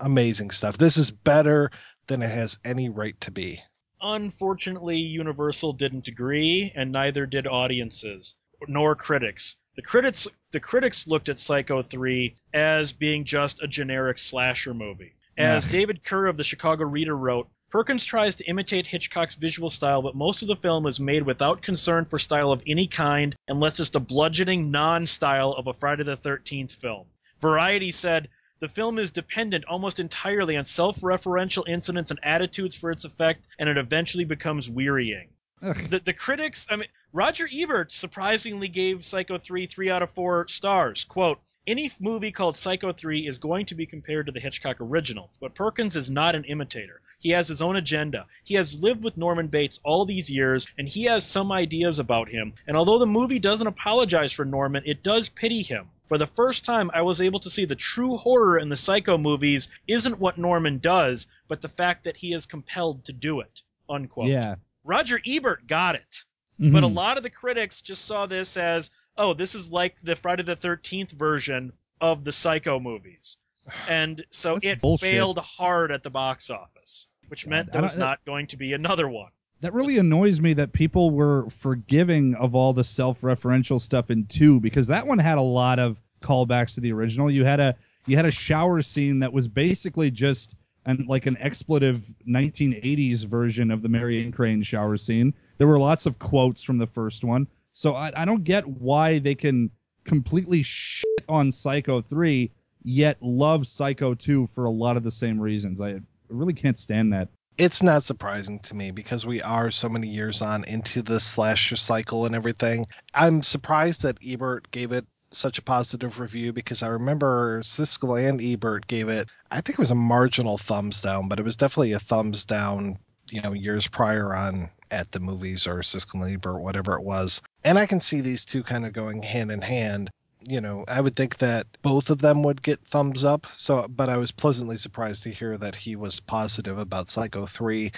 amazing stuff. This is better than it has any right to be. Unfortunately, Universal didn't agree, and neither did audiences nor critics. The critics the critics looked at Psycho 3 as being just a generic slasher movie. As. David Kehr of the Chicago Reader wrote, Perkins tries to imitate Hitchcock's visual style, but most of the film is made without concern for style of any kind, unless it's the bludgeoning non-style of a Friday the 13th film. Variety said, the film is dependent almost entirely on self-referential incidents and attitudes for its effect, and it eventually becomes wearying. The, the critics, I mean, Roger Ebert surprisingly gave Psycho 3 three out of four stars. Quote, any movie called Psycho 3 is going to be compared to the Hitchcock original, but Perkins is not an imitator. He has his own agenda. He has lived with Norman Bates all these years, and he has some ideas about him. And although the movie doesn't apologize for Norman, it does pity him. For the first time, I was able to see the true horror in the Psycho movies isn't what Norman does, but the fact that he is compelled to do it. Unquote. Yeah. Roger Ebert got it. But a Mhm. lot of the critics just saw this as, oh, this is like the Friday the 13th version of the Psycho movies. And so That's it bullshit. failed hard at the box office, which meant there was not going to be another one. That really annoys me that people were forgiving of all the self-referential stuff in two because that one had a lot of callbacks to the original. You had a you had a shower scene that was basically just an like an expletive 1980s version of the Marion Crane shower scene. There were lots of quotes from the first one, so I, I don't get why they can completely shit on Psycho 3 yet love Psycho 2 for a lot of the same reasons. I really can't stand that. It's not surprising to me because we are so many years on into the slasher cycle and everything. I'm surprised that Ebert gave it such a positive review because I remember Siskel and Ebert gave it, I think it was a marginal thumbs down, but it was definitely a thumbs down, you know, years prior on at the movies or Siskel and Ebert, whatever it was. And I can see these two kind of going hand in hand. You know, I would think that both of them would get thumbs up. So, but I was pleasantly surprised to hear that he was positive about Psycho 3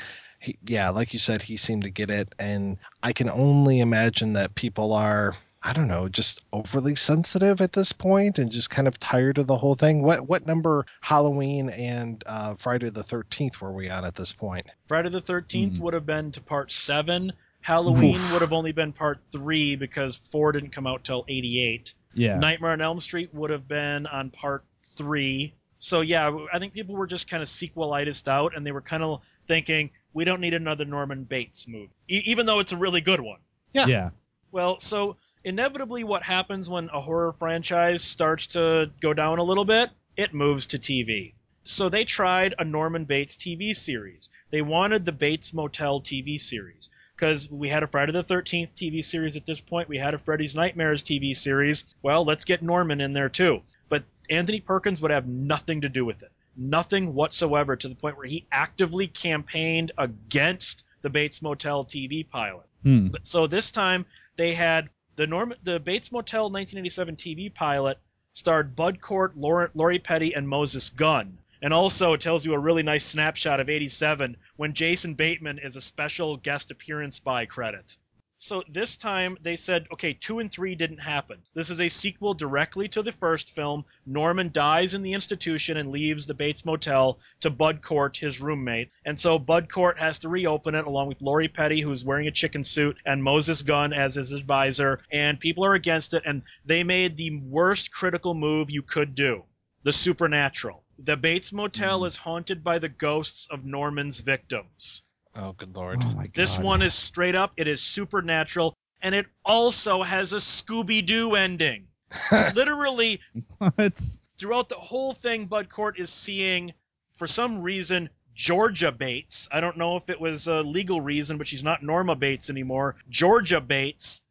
he, yeah, like you said, he seemed to get it, and I can only imagine that people are. I don't know, just overly sensitive at this point and just kind of tired of the whole thing. What what number Halloween and uh, Friday the Thirteenth were we on at this point? Friday the 13th Mhm. would have been to part seven. Halloween Oof. would have only been part three because four didn't come out till 88. Yeah. Nightmare on Elm Street would have been on part three. So yeah, I think people were just kind of sequelitis out, and they were kind of thinking we don't need another Norman Bates movie, e- even though it's a really good one. Yeah. yeah. Well, so inevitably, what happens when a horror franchise starts to go down a little bit? It moves to TV. So they tried a Norman Bates TV series. They wanted the Bates Motel TV series because we had a Friday the 13th TV series at this point. We had a Freddy's Nightmares TV series. Well, let's get Norman in there too. But Anthony Perkins would have nothing to do with it. Nothing whatsoever to the point where he actively campaigned against the Bates Motel TV pilot. Hmm. But so this time they had the Norm the Bates Motel 1987 TV pilot starred Bud Cort, Lauren, Lori Petty, and Moses Gunn. And also it tells you a really nice snapshot of 87 when Jason Bateman is a special guest appearance by credit. So this time they said, okay, two and three didn't happen. This is a sequel directly to the first film. Norman dies in the institution and leaves the Bates Motel to Bud Cort, his roommate. And so Bud Cort has to reopen it along with Lori Petty, who's wearing a chicken suit, and Moses Gunn as his advisor. And people are against it, and they made the worst critical move you could do the supernatural. The Bates Motel hmm. is haunted by the ghosts of Norman's victims. Oh, good lord. Oh my god. This one is straight up, it is supernatural, and it also has a Scooby Doo ending. Literally, what? throughout the whole thing, Bud Cort is seeing, for some reason, Georgia Bates. I don't know if it was a legal reason, but she's not Norma Bates anymore. Georgia Bates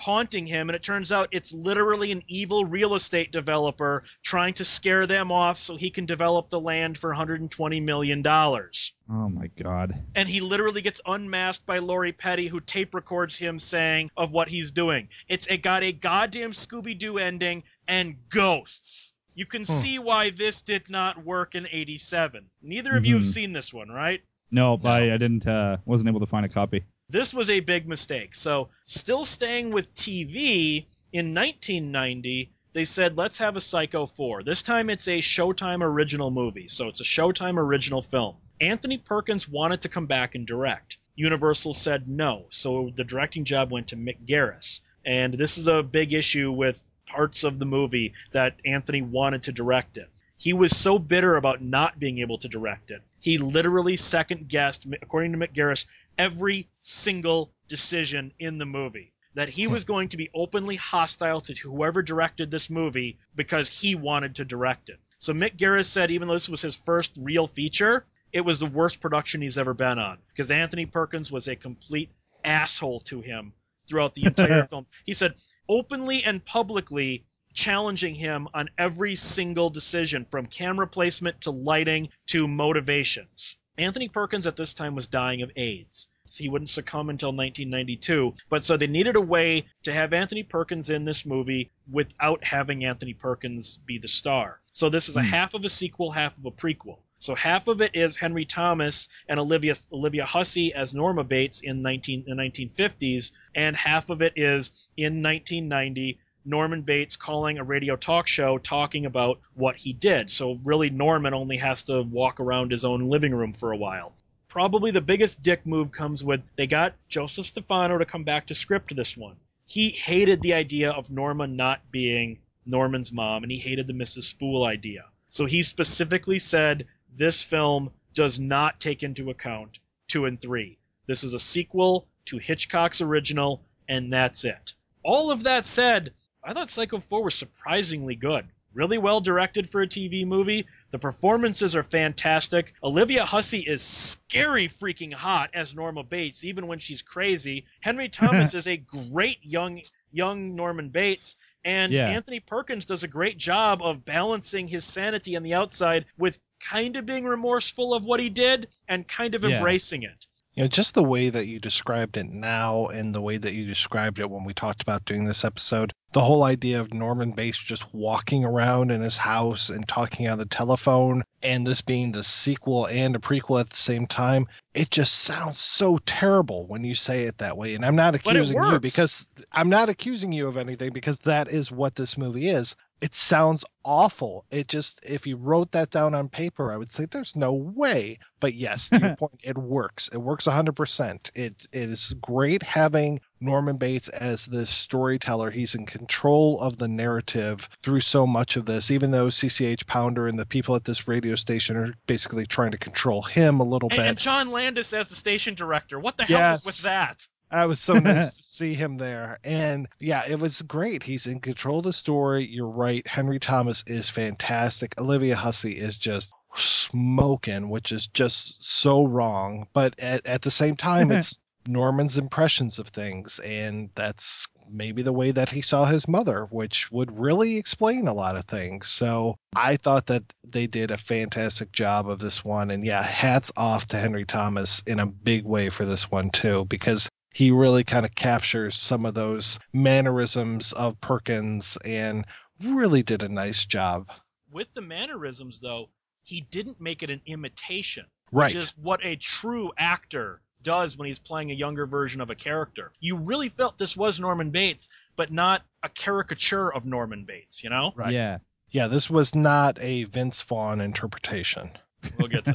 haunting him, and it turns out it's literally an evil real estate developer trying to scare them off so he can develop the land for 120 million dollars. Oh my god. And he literally gets unmasked by Lori Petty, who tape records him saying of what he's doing. It's it got a goddamn Scooby Doo ending and ghosts. You can see why this did not work in '87. Neither of you have seen this one, right? No, I, I didn't. Uh, wasn't able to find a copy. This was a big mistake. So, still staying with TV, in 1990, they said, let's have a Psycho 4. This time it's a Showtime original movie, so it's a Showtime original film. Anthony Perkins wanted to come back and direct. Universal said no, so the directing job went to Mick Garris. And this is a big issue with parts of the movie that Anthony wanted to direct it. He was so bitter about not being able to direct it. He literally second guessed, according to Mick Garris, every single decision in the movie. That he was hmm. going to be openly hostile to whoever directed this movie because he wanted to direct it. So Mick Garris said, even though this was his first real feature, it was the worst production he's ever been on because Anthony Perkins was a complete asshole to him throughout the entire film. He said openly and publicly challenging him on every single decision from camera placement to lighting to motivations. Anthony Perkins at this time was dying of AIDS. So he wouldn't succumb until 1992. But so they needed a way to have Anthony Perkins in this movie without having Anthony Perkins be the star. So this is a Hmm. half of a sequel, half of a prequel. So half of it is Henry Thomas and Olivia Olivia Hussey as Norma Bates in 19 the 1950s, and half of it is in 1990 Norman Bates calling a radio talk show talking about what he did. So really Norman only has to walk around his own living room for a while. Probably the biggest dick move comes with they got Joseph Stefano to come back to script this one. He hated the idea of Norma not being Norman's mom and he hated the Mrs. Spool idea. So he specifically said this film does not take into account 2 and 3. This is a sequel to Hitchcock's original and that's it. All of that said, I thought Psycho 4 was surprisingly good. Really well directed for a TV movie. The performances are fantastic. Olivia Hussey is scary freaking hot as Norma Bates, even when she's crazy. Henry Thomas is a great young young Norman Bates, And Yeah. Anthony Perkins does a great job of balancing his sanity on the outside with kind of being remorseful of what he did and kind of Yeah. embracing it. You know, just the way that you described it now and the way that you described it when we talked about doing this episode, the whole idea of Norman Bates just walking around in his house and talking on the telephone, and this being the sequel and a prequel at the same time, it just sounds so terrible when you say it that way. And I'm not accusing you because I'm not accusing you of anything because that is what this movie is. It sounds awful. It just, if you wrote that down on paper, I would say there's no way. But yes, to your point, it works. It works 100%. It, it is great having Norman Bates as this storyteller. He's in control of the narrative through so much of this, even though CCH Pounder and the people at this radio station are basically trying to control him a little And, bit. and John Landis as the station director. What the hell is with that? I was so nice to see him there. And yeah, it was great. He's in control of the story. You're right. Henry Thomas is fantastic. Olivia Hussey is just smoking, which is just so wrong. But at, at the same time, it's Norman's impressions of things. And that's maybe the way that he saw his mother, which would really explain a lot of things. So I thought that they did a fantastic job of this one. And yeah, hats off to Henry Thomas in a big way for this one, too, because he really kind of captures some of those mannerisms of Perkins and really did a nice job. With the mannerisms, though, he didn't make it an imitation, Right. which is what a true actor does when he's playing a younger version of a character. You really felt this was Norman Bates, but not a caricature of Norman Bates, you know? Right. Yeah. yeah, this was not a Vince Vaughn interpretation. We'll get to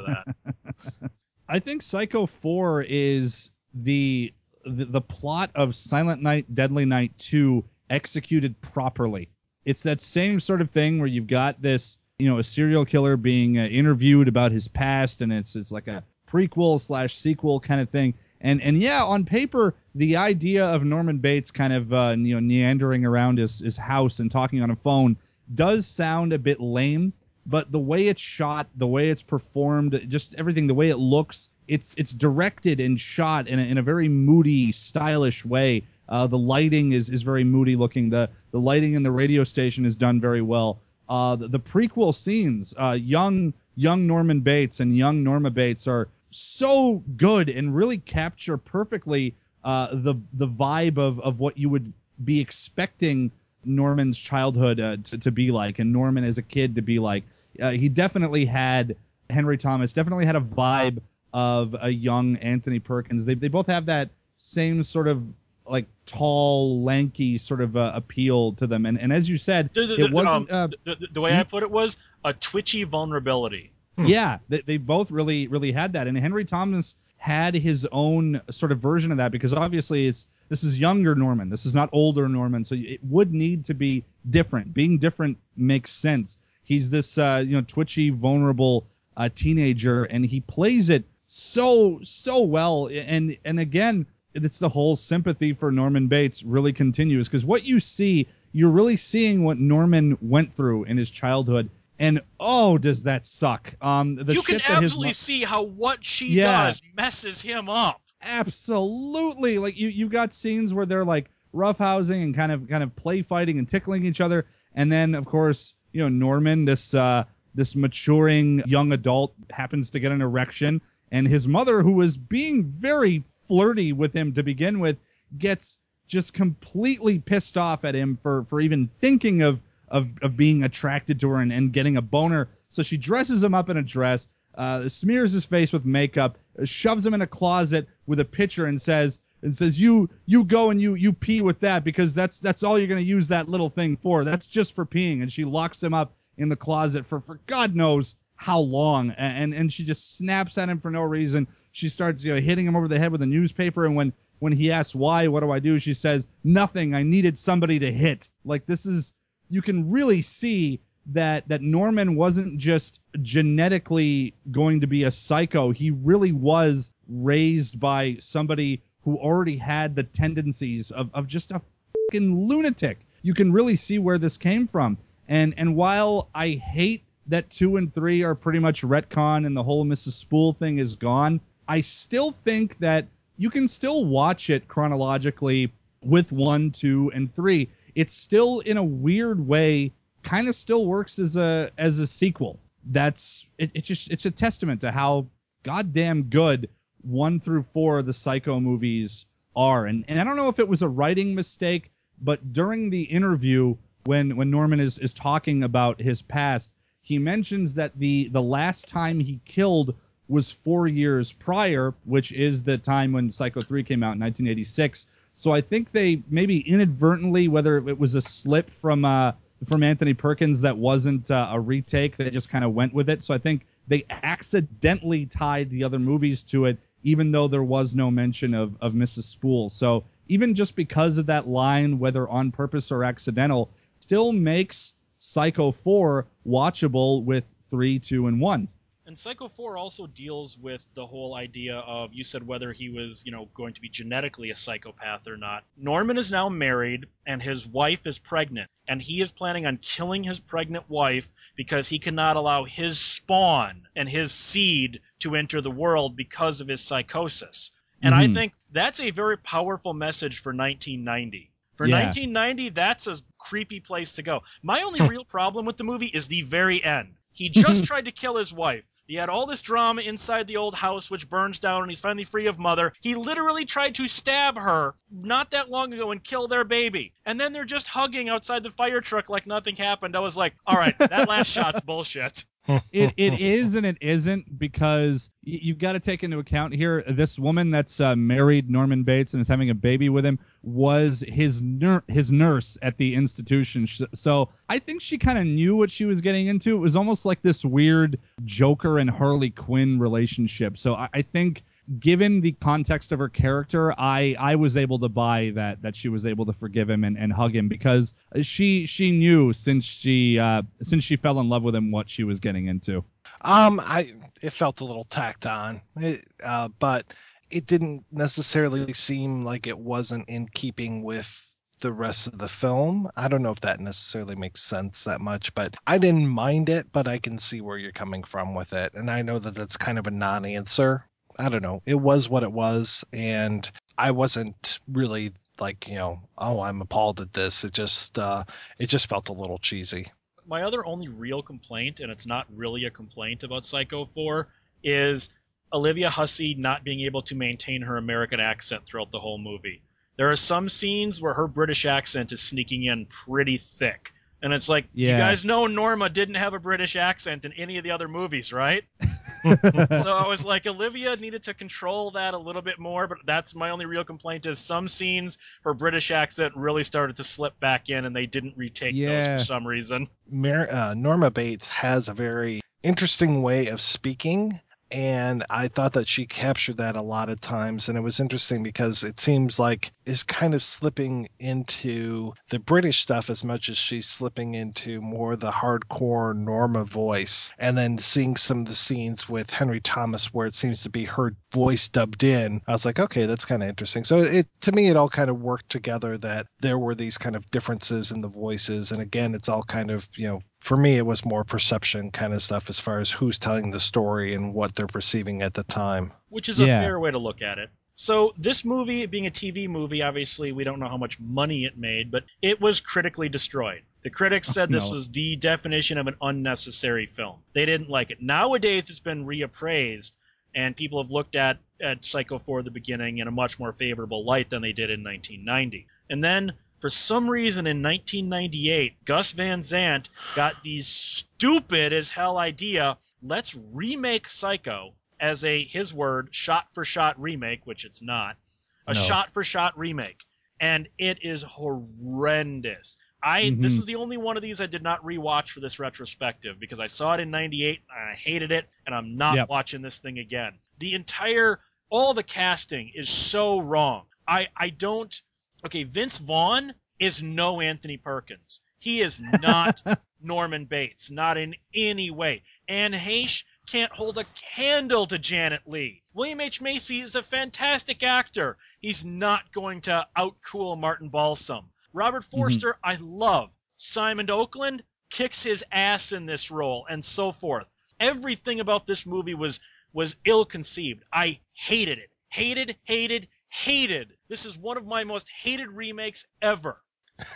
that. I think Psycho 4 is the, the the plot of Silent Night Deadly Night 2 executed properly. It's that same sort of thing where you've got this, you know, a serial killer being uh, interviewed about his past and it's it's like a prequel slash sequel kind of thing. And and yeah, on paper, the idea of Norman Bates kind of uh, you know meandering around his his house and talking on a phone does sound a bit lame but the way it's shot, the way it's performed, just everything, the way it looks, it's it's directed and shot in a, in a very moody, stylish way. Uh, the lighting is is very moody looking. The the lighting in the radio station is done very well. Uh, the, the prequel scenes, uh, young young Norman Bates and young Norma Bates are so good and really capture perfectly uh, the the vibe of of what you would be expecting Norman's childhood uh, to, to be like, and Norman as a kid to be like. Uh, he definitely had Henry Thomas definitely had a vibe of a young Anthony Perkins. They they both have that same sort of like tall, lanky sort of uh, appeal to them. And and as you said, The, the- it wasn't. um, uh, the, the- the way I put it was a twitchy vulnerability. yeah, they, they both really really had that. And Henry Thomas had his own sort of version of that because obviously it's this is younger Norman. This is not older Norman, so it would need to be different. Being different makes sense. He's this uh, you know twitchy, vulnerable uh, teenager, and he plays it so so well. And and again, it's the whole sympathy for Norman Bates really continues because what you see, you're really seeing what Norman went through in his childhood. And oh, does that suck? Um, the you can shit that his absolutely see how what she Yeah. does messes him up. absolutely like you you've got scenes where they're like roughhousing and kind of kind of play fighting and tickling each other and then of course you know norman this uh this maturing young adult happens to get an erection and his mother who was being very flirty with him to begin with gets just completely pissed off at him for for even thinking of of, of being attracted to her and, and getting a boner so she dresses him up in a dress uh, smears his face with makeup, shoves him in a closet with a pitcher, and says and says you you go and you you pee with that because that's that's all you're going to use that little thing for. That's just for peeing. And she locks him up in the closet for for God knows how long. And and she just snaps at him for no reason. She starts you know hitting him over the head with a newspaper. And when when he asks why, what do I do? She says nothing. I needed somebody to hit. Like this is you can really see that that Norman wasn't just genetically going to be a psycho. He really was raised by somebody who already had the tendencies of, of just a fucking lunatic. You can really see where this came from. And and while I hate that two and three are pretty much retcon and the whole Mrs. Spool thing is gone, I still think that you can still watch it chronologically with one, two, and three. it still in a weird way kind of still works as a as a sequel. That's it, it's just it's a testament to how goddamn good one through four of the Psycho movies are. And and I don't know if it was a writing mistake, but during the interview when when Norman is is talking about his past, he mentions that the the last time he killed was four years prior, which is the time when Psycho 3 came out in 1986. So I think they maybe inadvertently, whether it was a slip from uh, from Anthony Perkins that wasn't uh, a retake, they just kind of went with it. So I think they accidentally tied the other movies to it, even though there was no mention of of Mrs. Spool. So even just because of that line, whether on purpose or accidental, still makes Psycho 4 watchable with 3, 2, and 1. And Psycho 4 also deals with the whole idea of you said whether he was, you know, going to be genetically a psychopath or not. Norman is now married and his wife is pregnant, and he is planning on killing his pregnant wife because he cannot allow his spawn and his seed to enter the world because of his psychosis. And I Mhm. think that's a very powerful message for 1990. For Yeah. 1990, that's a creepy place to go. My only real problem with the movie is the very end. He just tried to kill his wife. He had all this drama inside the old house, which burns down, and he's finally free of mother. He literally tried to stab her not that long ago and kill their baby. And then they're just hugging outside the fire truck like nothing happened. I was like, all right, that last shot's bullshit. It it is and it isn't because you've got to take into account here this woman that's uh, married Norman Bates and is having a baby with him was his nur- his nurse at the institution. So I think she kind of knew what she was getting into. It was almost like this weird Joker and Harley Quinn relationship. So I, I think given the context of her character, I I was able to buy that that she was able to forgive him and, and hug him because she she knew since she uh, since she fell in love with him what she was getting into. Um, I it felt a little tacked on, it, uh, but it didn't necessarily seem like it wasn't in keeping with the rest of the film. I don't know if that necessarily makes sense that much, but I didn't mind it, but I can see where you're coming from with it, and I know that that's kind of a non-answer. I don't know. It was what it was, and I wasn't really like you know, oh, I'm appalled at this. It just uh, it just felt a little cheesy. my other only real complaint, and it's not really a complaint about Psycho 4, is Olivia Hussey not being able to maintain her American accent throughout the whole movie. There are some scenes where her British accent is sneaking in pretty thick. And it's like, you guys know Norma didn't have a British accent in any of the other movies, right? so I was like, Olivia needed to control that a little bit more, but that's my only real complaint is some scenes her British accent really started to slip back in and they didn't retake those for some reason. Mar- uh, Norma Bates has a very interesting way of speaking. And I thought that she captured that a lot of times. And it was interesting because it seems like is kind of slipping into the British stuff as much as she's slipping into more the hardcore Norma voice. And then seeing some of the scenes with Henry Thomas where it seems to be her voice dubbed in, I was like, okay, that's kind of interesting. So it to me, it all kind of worked together that there were these kind of differences in the voices. And again, it's all kind of, you know, for me, it was more perception kind of stuff as far as who's telling the story and what they're perceiving at the time. which is a fair way to look at it. So this movie, being a TV movie, obviously we don't know how much money it made, but it was critically destroyed. The critics oh, said this No. was the definition of an unnecessary film. They didn't like it. Nowadays, it's been reappraised, and people have looked at at Psycho 4 the beginning in a much more favorable light than they did in 1990. And then. For some reason in 1998, Gus Van Sant got the stupid as hell idea let's remake Psycho as a his word shot for shot remake, which it's not, a No. shot for shot remake, and it is horrendous. I this Mhm. is the only one of these I did not rewatch for this retrospective because I saw it in '98 and I hated it, and I'm not Yep. watching this thing again. The entire all the casting is so wrong. I I don't. Okay, Vince Vaughn is no Anthony Perkins. He is not Norman Bates, not in any way. Anne Heche can't hold a candle to Janet Leigh. William H. Macy is a fantastic actor. He's not going to outcool Martin Balsam. Robert mm-hmm. Forster, I love. Simon Oakland kicks his ass in this role, and so forth. Everything about this movie was was ill conceived. I hated it. Hated, hated, hated. This is one of my most hated remakes ever.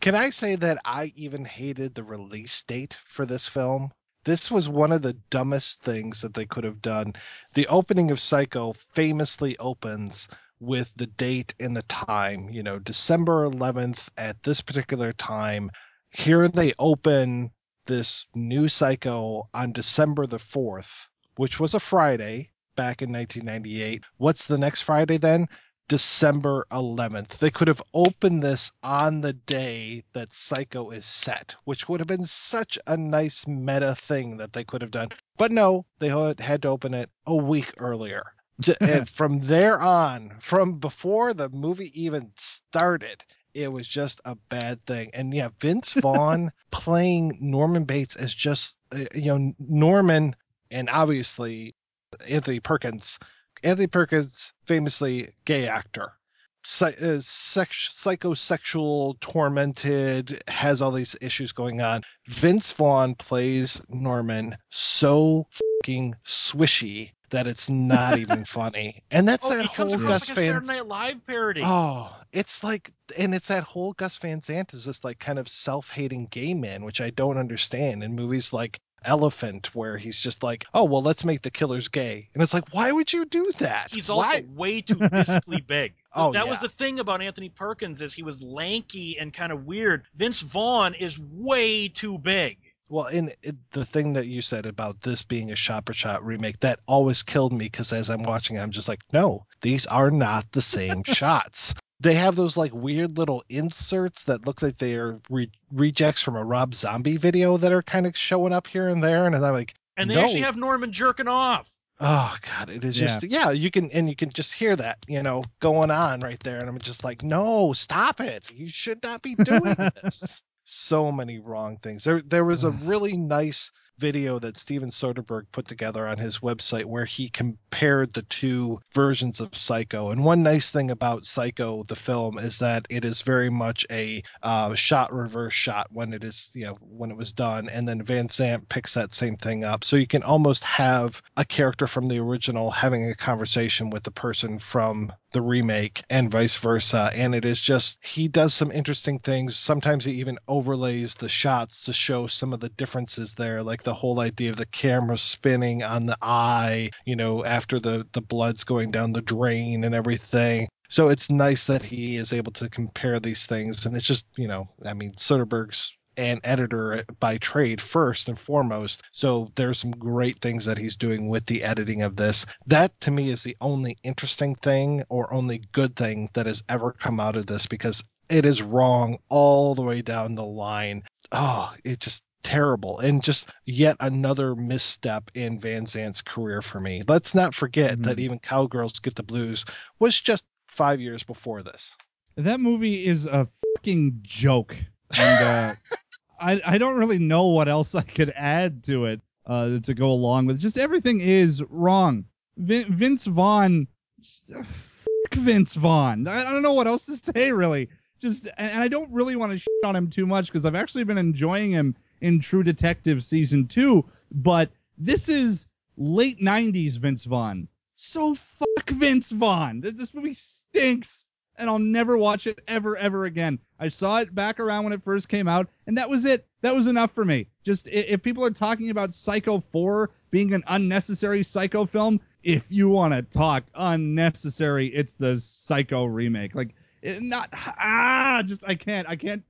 Can I say that I even hated the release date for this film? This was one of the dumbest things that they could have done. The opening of Psycho famously opens with the date and the time, you know, December 11th at this particular time. Here they open this new Psycho on December the 4th, which was a Friday back in 1998. What's the next Friday then? December 11th. They could have opened this on the day that Psycho is set, which would have been such a nice meta thing that they could have done. But no, they had to open it a week earlier. and from there on, from before the movie even started, it was just a bad thing. And yeah, Vince Vaughn playing Norman Bates as just, uh, you know, Norman and obviously Anthony Perkins Anthony Perkins, famously gay actor, uh, sex, psychosexual, tormented, has all these issues going on. Vince Vaughn plays Norman so fucking swishy that it's not even funny. And that's oh, that whole comes across Gus like Van... a Saturday Night Live parody. Oh, it's like, and it's that whole Gus Van Sant is this like kind of self-hating gay man, which I don't understand in movies like elephant where he's just like, oh well, let's make the killers gay, and it's like, why would you do that? He's also why? way too physically big. Oh, that yeah. was the thing about Anthony Perkins is he was lanky and kind of weird. Vince Vaughn is way too big. Well, in it, the thing that you said about this being a shot for shot remake, that always killed me because as I'm watching, I'm just like, no, these are not the same shots they have those like weird little inserts that look like they are re- rejects from a Rob Zombie video that are kind of showing up here and there, and I'm like, and they no. actually have Norman jerking off. Oh God, it is just yeah. You can and you can just hear that you know going on right there, and I'm just like, no, stop it! You should not be doing this. so many wrong things. There there was a really nice video that Steven Soderbergh put together on his website where he compared the two versions of Psycho. And one nice thing about Psycho, the film, is that it is very much a uh, shot reverse shot when it is, you know, when it was done. And then Van Sant picks that same thing up. So you can almost have a character from the original having a conversation with the person from the remake and vice versa. And it is just, he does some interesting things. Sometimes he even overlays the shots to show some of the differences there, like the whole idea of the camera spinning on the eye, you know, after the, the blood's going down the drain and everything. So it's nice that he is able to compare these things. And it's just, you know, I mean, Soderbergh's an editor by trade first and foremost. So there's some great things that he's doing with the editing of this. That to me is the only interesting thing or only good thing that has ever come out of this because it is wrong all the way down the line. Oh, it just terrible and just yet another misstep in Van Sant's career for me. Let's not forget mm-hmm. that even Cowgirls Get the Blues was just 5 years before this. That movie is a fucking joke. And uh I, I don't really know what else I could add to it uh, to go along with. Just everything is wrong. Vin, Vince Vaughn, fuck Vince Vaughn. I, I, don't know what else to say really. Just and I don't really want to shit on him too much because I've actually been enjoying him in True Detective season two. But this is late '90s Vince Vaughn. So fuck Vince Vaughn. This movie stinks and I'll never watch it ever, ever again. I saw it back around when it first came out, and that was it. That was enough for me. Just if people are talking about Psycho 4 being an unnecessary Psycho film, if you want to talk unnecessary, it's the Psycho remake. Like, it, not ah, just I can't, I can't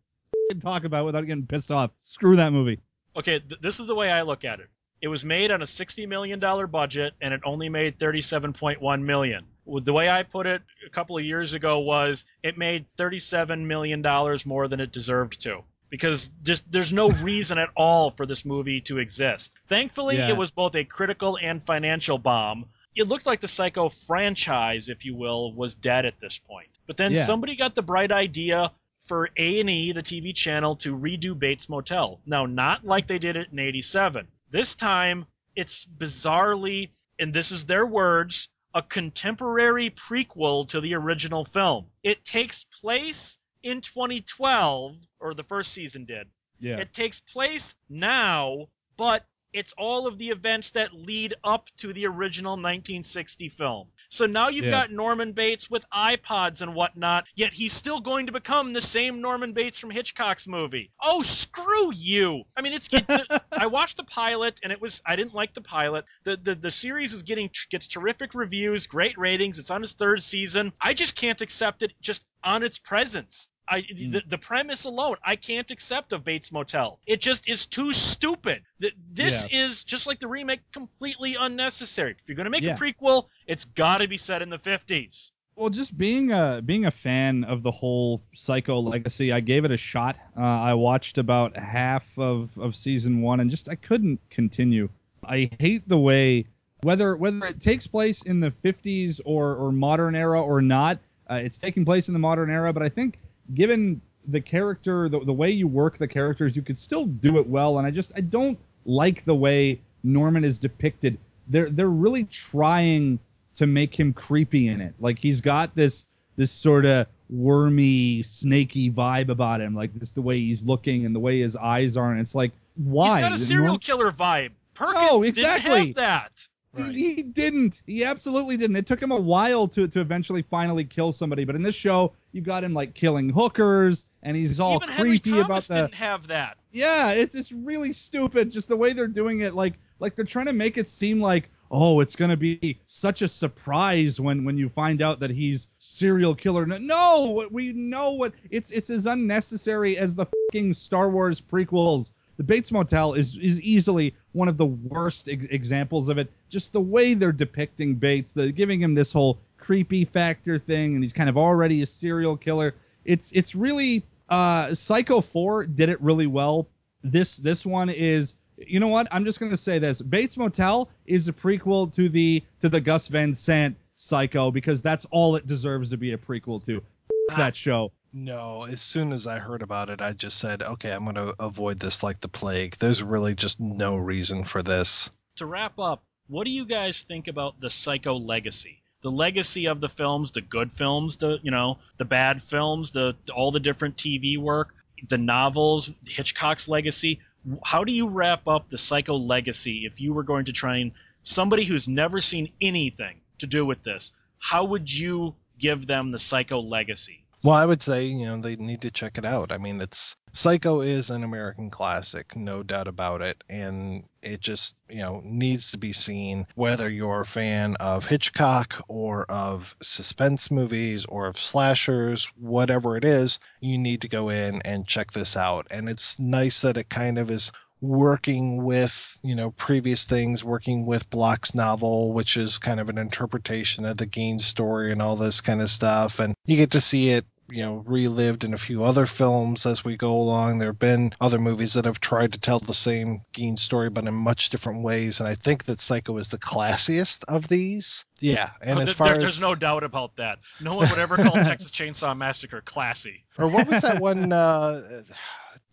talk about it without getting pissed off. Screw that movie. Okay, th- this is the way I look at it. It was made on a $60 million budget and it only made $37.1 million. The way I put it a couple of years ago was it made $37 million more than it deserved to. Because just there's no reason at all for this movie to exist. Thankfully, yeah. it was both a critical and financial bomb. It looked like the Psycho franchise, if you will, was dead at this point. But then yeah. somebody got the bright idea for A&E, the TV channel, to redo Bates Motel. Now, not like they did it in 87. This time, it's bizarrely, and this is their words, a contemporary prequel to the original film. It takes place in 2012, or the first season did. Yeah. It takes place now, but It's all of the events that lead up to the original 1960 film. So now you've Yeah. got Norman Bates with iPods and whatnot, yet he's still going to become the same Norman Bates from Hitchcock's movie. Oh, screw you! I mean, it's. It, I watched the pilot and it was. I didn't like the pilot. The the, the series is getting gets terrific reviews, great ratings. It's on its third season. I just can't accept it just on its presence. I the, the premise alone, I can't accept of Bates Motel. It just is too stupid. Th- This is just like the remake, completely unnecessary. If you're gonna make Yeah. a prequel, it's got to be set in the 50s. Well, just being a being a fan of the whole Psycho legacy, I gave it a shot. Uh, I watched about half of, of season one, and just I couldn't continue. I hate the way whether whether it takes place in the 50s or or modern era or not. Uh, it's taking place in the modern era, but I think given the character, the, the way you work the characters, you could still do it well. And I just I don't like the way Norman is depicted. They're they're really trying to make him creepy in it. Like he's got this this sort of wormy, snaky vibe about him. Like this the way he's looking and the way his eyes are, and it's like why? He's got a serial Norm- killer vibe. Oh, Perkins No, exactly. didn't have that. Right. He, he didn't. He absolutely didn't. It took him a while to to eventually finally kill somebody. But in this show, you got him like killing hookers, and he's all Even Henry creepy Thomas about the. didn't have that. Yeah, it's it's really stupid. Just the way they're doing it, like like they're trying to make it seem like oh, it's gonna be such a surprise when when you find out that he's serial killer. No, No, we know what it's it's as unnecessary as the fucking Star Wars prequels. The Bates Motel is is easily one of the worst ex- examples of it. Just the way they're depicting Bates, the giving him this whole creepy factor thing, and he's kind of already a serial killer. It's it's really uh, Psycho 4 did it really well. This this one is you know what? I'm just gonna say this. Bates Motel is a prequel to the to the Gus Van Sant Psycho because that's all it deserves to be a prequel to. F- that show. No, as soon as I heard about it, I just said, okay, I'm going to avoid this like the plague. There's really just no reason for this. To wrap up, what do you guys think about the Psycho legacy? The legacy of the films, the good films, the you know, the bad films, the all the different TV work, the novels, Hitchcock's legacy. How do you wrap up the Psycho legacy if you were going to try and somebody who's never seen anything to do with this, how would you give them the Psycho legacy? Well, I would say, you know, they need to check it out. I mean, it's Psycho is an American classic, no doubt about it. And it just, you know, needs to be seen whether you're a fan of Hitchcock or of suspense movies or of slashers, whatever it is, you need to go in and check this out. And it's nice that it kind of is working with you know previous things working with Bloch's novel which is kind of an interpretation of the gaines story and all this kind of stuff and you get to see it you know relived in a few other films as we go along there have been other movies that have tried to tell the same gaines story but in much different ways and i think that psycho is the classiest of these yeah and Oh, as there- far there's as no doubt about that. No one would ever call Texas Chainsaw Massacre classy. or what was that one uh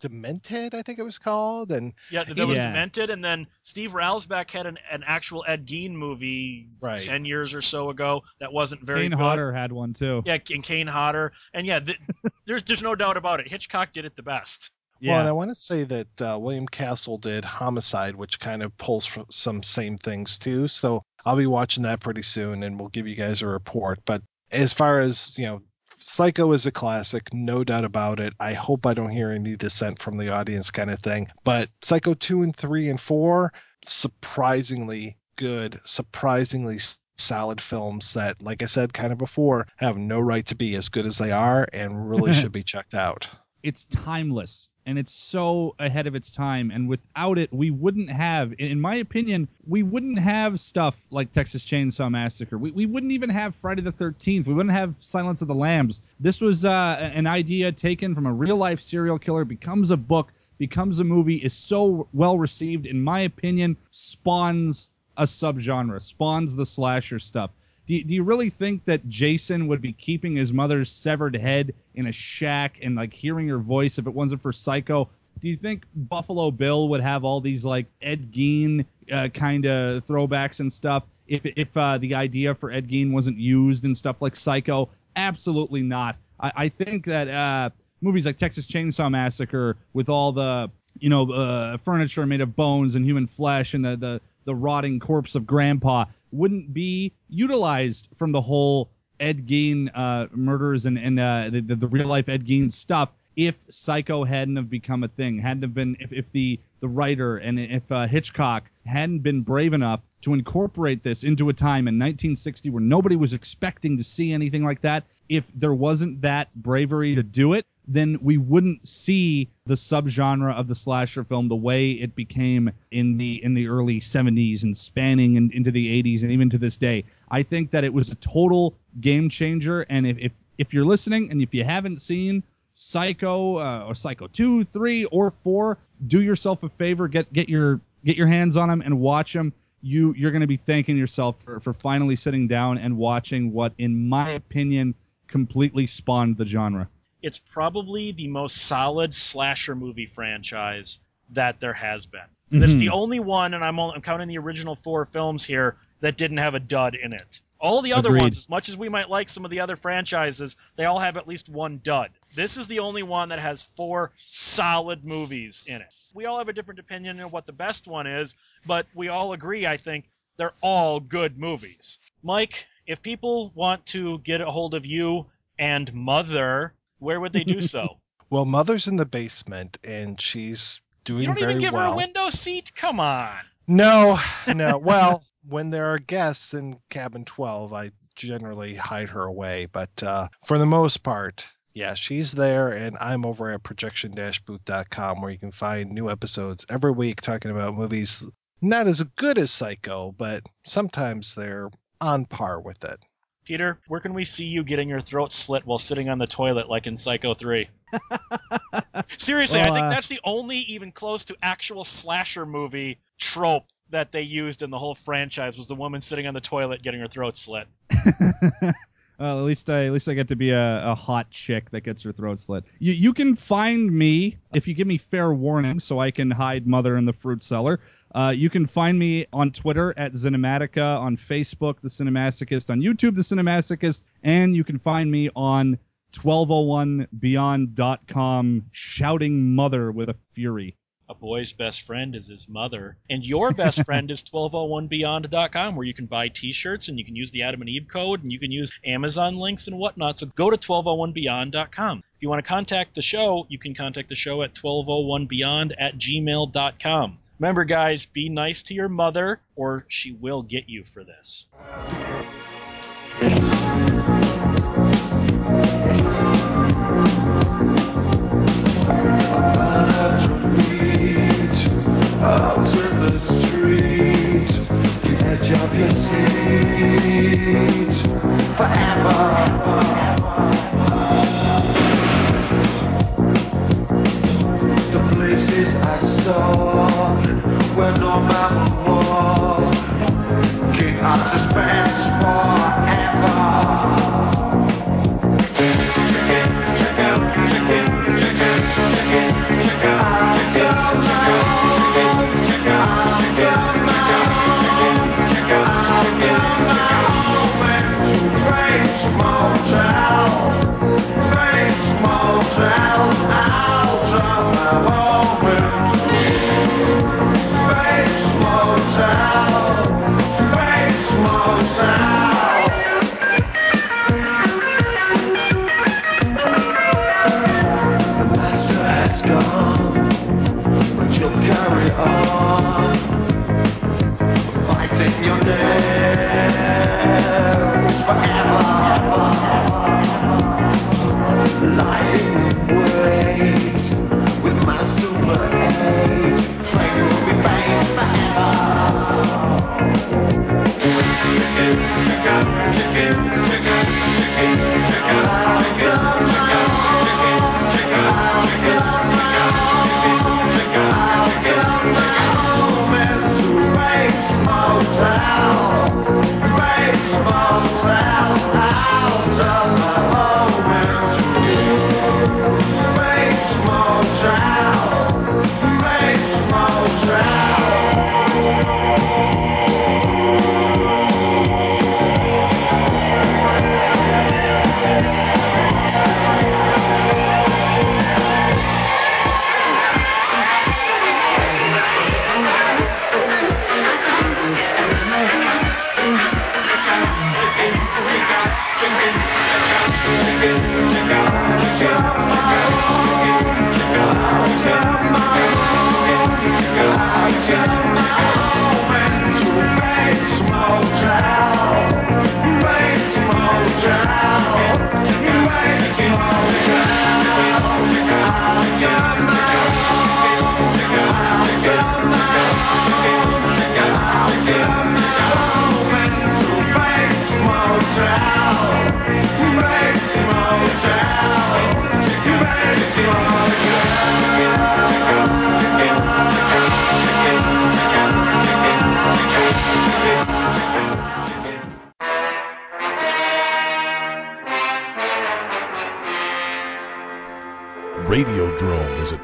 demented i think it was called and Yeah, that was Yeah. demented, and then Steve Railsback had an, an actual Ed Gein movie Right. ten years or so ago that wasn't very Kane good. Hodder had one too. Yeah, and Kane Hodder, and yeah, th- there's there's no doubt about it. Hitchcock did it the best. Well, and I want to say that uh, William Castle did Homicide, which kind of pulls from some same things too. So I'll be watching that pretty soon, and we'll give you guys a report. But as far as you know, Psycho is a classic, no doubt about it. I hope I don't hear any dissent from the audience, kind of thing. But Psycho two and three and four, surprisingly good, surprisingly solid films that, like I said kind of before, have no right to be as good as they are, and really should be checked out. it's timeless and it's so ahead of its time and without it we wouldn't have in my opinion we wouldn't have stuff like texas chainsaw massacre. We, we wouldn't even have friday the 13th we wouldn't have silence of the lambs. This was uh, an idea taken from a real life serial killer becomes a book becomes a movie is so well received in my opinion spawns a subgenre spawns the slasher stuff do you, do you really think that Jason would be keeping his mother's severed head in a shack and like hearing her voice if it wasn't for Psycho? Do you think Buffalo Bill would have all these like Ed Gein uh, kind of throwbacks and stuff if if uh, the idea for Ed Gein wasn't used and stuff like Psycho? Absolutely not. I, I think that uh, movies like Texas Chainsaw Massacre with all the you know, uh, furniture made of bones and human flesh and the, the, the rotting corpse of grandpa wouldn't be utilized from the whole Ed Gein uh, murders and, and uh, the, the real life Ed Gein stuff if Psycho hadn't have become a thing, hadn't have been if, if the the writer and if uh, Hitchcock hadn't been brave enough to incorporate this into a time in 1960 where nobody was expecting to see anything like that, if there wasn't that bravery to do it, then we wouldn't see the subgenre of the slasher film the way it became in the in the early 70s and spanning in, into the 80s and even to this day. I think that it was a total game changer. And if if, if you're listening and if you haven't seen Psycho uh, or Psycho two, three, or four, do yourself a favor, get get your get your hands on them and watch them. You you're going to be thanking yourself for for finally sitting down and watching what, in my opinion, completely spawned the genre. It's probably the most solid slasher movie franchise that there has been. Mm-hmm. It's the only one, and I'm, only, I'm counting the original four films here that didn't have a dud in it. All the other Agreed. ones, as much as we might like some of the other franchises, they all have at least one dud. This is the only one that has four solid movies in it. We all have a different opinion on what the best one is, but we all agree, I think, they're all good movies. Mike, if people want to get a hold of you and Mother, where would they do so? well, Mother's in the basement, and she's doing very well. You don't even give well. her a window seat? Come on. No, no. Well, when there are guests in cabin 12, I generally hide her away. But uh, for the most part, yeah, she's there, and I'm over at projection-booth.com where you can find new episodes every week talking about movies not as good as Psycho, but sometimes they're on par with it. Peter, where can we see you getting your throat slit while sitting on the toilet like in Psycho 3? Seriously, well, I think uh, that's the only even close to actual slasher movie trope that they used in the whole franchise was the woman sitting on the toilet getting her throat slit. Well, at least I at least I get to be a, a hot chick that gets her throat slit. You you can find me if you give me fair warning, so I can hide mother in the fruit cellar. Uh, you can find me on Twitter at Cinematica, on Facebook, The Cinemasochist, on YouTube, The Cinemasochist, and you can find me on 1201beyond.com shouting mother with a fury a boy's best friend is his mother. And your best friend is 1201beyond.com where you can buy t-shirts and you can use the Adam and Eve code and you can use Amazon links and whatnot. So go to 1201beyond.com. If you want to contact the show, you can contact the show at 1201beyond at gmail.com. Remember, guys, be nice to your mother, or she will get you for this. Forever.